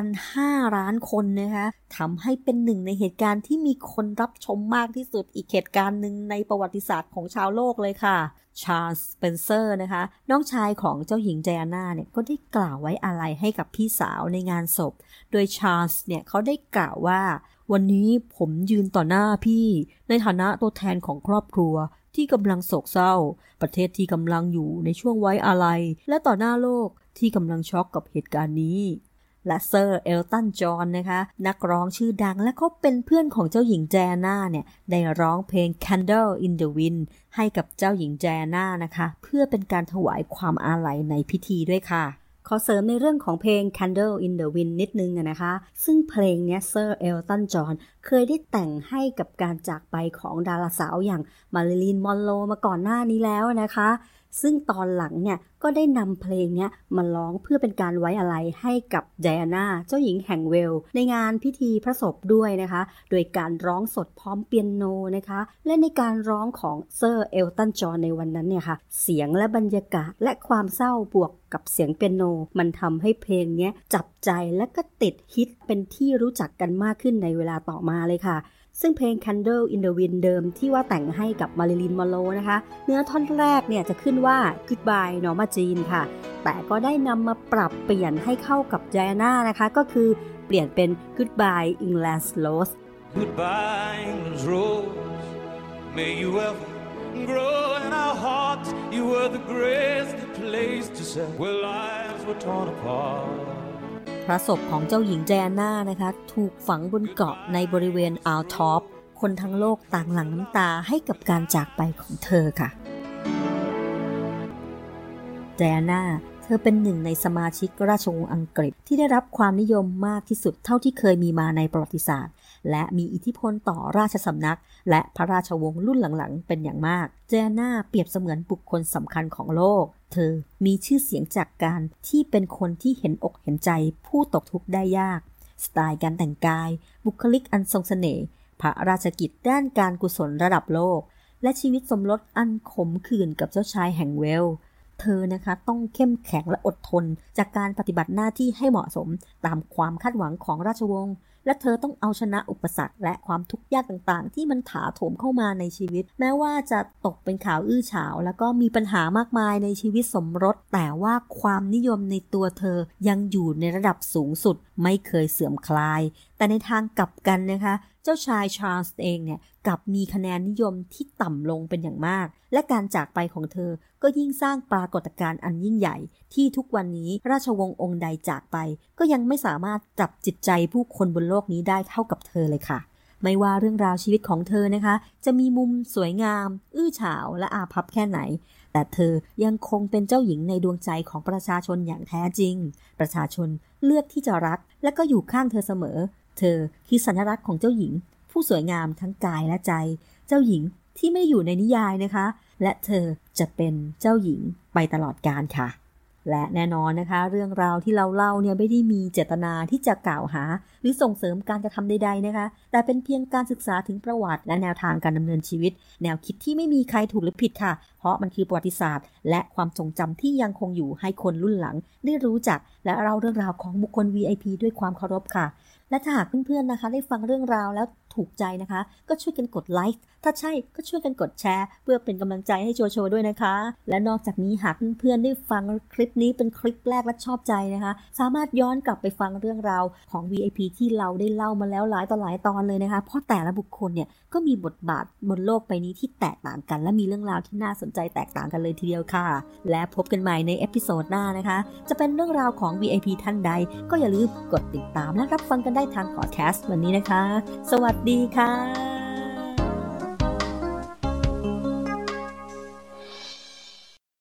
2,500ล้านคนนะคะทำให้เป็นหนึ่งในเหตุการณ์ที่มีคนรับชมมากที่สุดอีกเหตุการณ์หนึ่งในประวัติศาสตร์ของชาวโลกเลยค่ะชาร์ลส์สเปนเซอร์นะคะ น้องชายของเจ้าหญิงไดอาน่าเนี่ยก็ได้กล่าวไว้อาลัยให้กับพี่สาวในงานศพ โดยชาร์ลส์เนี่ยเขาได้กล่าวว่า วันนี้ผมยืนต่อหน้าพี่ ในฐานะตัวแทนของครอบครัวที่กำลังโศกเศร้า ประเทศที่กำลังอยู่ในช่วงไว้อาลัย และต่อหน้าโลกที่กำลังช็อกกับเหตุการณ์นี้และเซอร์เอลตันจอห์นนะคะ นักร้องชื่อดังและเขาเป็นเพื่อนของเจ้าหญิงไดอาน่าเนี่ย ได้ร้องเพลง Candle in the Wind ให้กับเจ้าหญิงไดอาน่านะคะ เพื่อเป็นการถวายความอาลัยในพิธีด้วยค่ะ ขอเสริมในเรื่องของเพลง Candle in the Wind นิดนึงนะคะ ซึ่งเพลงนี้เซอร์เอลตันจอห์นเคยได้แต่งให้กับการจากไปของดาราสาวอย่างมาริลีนมอนโรมาก่อนหน้านี้แล้วนะคะ ซึ่งตอนหลังเนี่ยก็ได้นำเพลงนี้มาร้องเพื่อเป็นการไว้อาลัยให้กับไดอาน่าเจ้าหญิงแห่งเวลส์ ในงานพิธีพระศพด้วยนะคะ โดยการร้องสดพร้อมเปียโนนะคะ และในการร้องของเซอร์เอลตันจอห์นในวันนั้นเนี่ยค่ะ เสียงและบรรยากาศและความเศร้าบวกกับเสียงเปียโน มันทำให้เพลงนี้จับใจและก็ติดฮิตเป็นที่รู้จักกันมากขึ้นในเวลาต่อมาเลยค่ะ ซึ่งเพลง Candle in the Wind เดิมทีว่าแต่งให้กับมาริลีนมอนโรนะคะ เนื้อท่อนแรกเนี่ยจะขึ้นว่า Goodbye Norma Jean ค่ะ แต่ก็ได้นำมาปรับเปลี่ยนให้เข้ากับไดอาน่านะคะ ก็คือเปลี่ยนเป็น Goodbye England's Rose Goodbye England's Rose May you ever grow in our hearts You were the grace that placed yourself Where lives were torn apart พระศพของเจ้าหญิงแจนน่านะคะ ถูกฝังบนเกาะในบริเวณอัลท็อปคนทั้งโลกต่างหลั่งน้ำตาให้กับการจากไปของเธอค่ะแจนน่าเธอเป็นหนึ่งในสมาชิกราชวงศ์อังกฤษที่ได้รับความนิยมมากที่สุดเท่าที่เคยมีมาในประวัติศาสตร์ และมีอิทธิพลต่อราชสำนัก และพระราชวงศ์รุ่นหลังๆ เป็นอย่างมาก เจน่าเปรียบเสมือนบุคคลสำคัญของโลก เธอมีชื่อเสียงจากการที่เป็นคนที่เห็นอกเห็นใจผู้ตกทุกข์ได้ยาก สไตล์การแต่งกาย บุคลิกอันทรงสเสน่ห์พระราชกิจด้านการกุศลระดับโลก และชีวิตสมรสอันขมขื่นกับเจ้าชายแห่งเวลเธอนะคะต้องเข้มแข็งและอดทน จากการปฏิบัติหน้าที่ให้เหมาะสมตามความคาดหวังของราชวงศ์ และเธอต้องเอาชนะอุปสรรคและความทุกข์ยากต่างๆ ที่มันถาโถมเข้ามาในชีวิต แม้ว่าจะตกเป็นข่าวอื้อฉาว แล้วก็มีปัญหามากมายในชีวิตสมรส แต่ว่าความนิยมในตัวเธอยังอยู่ในระดับสูงสุด ไม่เคยเสื่อมคลาย แต่ในทางกลับกันนะคะ เจ้าชายชาร์ลส์เองเนี่ยกลับมีคะแนนนิยมที่ต่ำลงเป็นอย่างมาก และการจากไปของเธอก็ยิ่งสร้างปรากฏการณ์อันยิ่งใหญ่ ที่ทุกวันนี้ราชวงศ์องค์ใดจากไป ก็ยังไม่สามารถจับจิตใจผู้คนบนโลกนี้ได้เท่ากับเธอเลยค่ะ ไม่ว่าเรื่องราวชีวิตของเธอนะคะ จะมีมุมสวยงาม อื้อฉาวและอาภัพแค่ไหนแต่เธอยังคงเป็นเจ้าหญิงในดวงใจของประชาชนอย่างแท้จริง ประชาชนเลือกที่จะรัก และก็อยู่ข้างเธอเสมอ เธอคือสัญลักษณ์ของเจ้าหญิง ผู้สวยงามทั้งกายและใจ เจ้าหญิงที่ไม่อยู่ในนิยายนะคะ และเธอจะเป็นเจ้าหญิงไปตลอดกาลค่ะ และแน่นอนนะคะ เรื่องราวที่เราเล่าเนี่ยไม่ได้มีเจตนาที่จะกล่าวหา หรือส่งเสริมการกระทำใดๆนะคะ แต่เป็นเพียงการศึกษาถึงประวัติและแนวทางการดำเนินชีวิต แนวคิดที่ไม่มีใครถูกหรือผิดค่ะ เพราะมันคือประวัติศาสตร์ และความทรงจำที่ยังคงอยู่ให้คนรุ่นหลัง ได้รู้จักและเล่าเรื่องราวของบุคคล VIP ด้วยความเคารพค่ะ และถ้าหากเพื่อนๆนะคะ ได้ฟังเรื่องราวแล้ว ถูกใจนะคะ ก็ช่วยกันกดไลค์ถ้าใช่ก็ช่วยกันกดแชร์ เพื่อเป็นกำลังใจให้โจโฉด้วยนะคะ และนอกจากนี้หากเพื่อนๆได้ฟังคลิปนี้เป็นคลิปแรกและชอบใจนะคะ สามารถย้อนกลับไปฟังเรื่องราวของ VIP ที่เราได้เล่ามาแล้วหลายต่อหลายตอนเลยนะคะ เพราะแต่ละบุคคลเนี่ยก็มีบทบาทบนโลกใบนี้ที่แตกต่างกัน และมีเรื่องราวที่น่าสนใจแตกต่างกันเลยทีเดียวค่ะ และพบกันใหม่ใน episode หน้านะคะ จะเป็นเรื่องราวของ VIP ท่านใด ก็อย่าลืมกดติดตามและรับฟังกันได้ทางพอดแคสต์วันนี้นะคะ สวัสดีค่ะ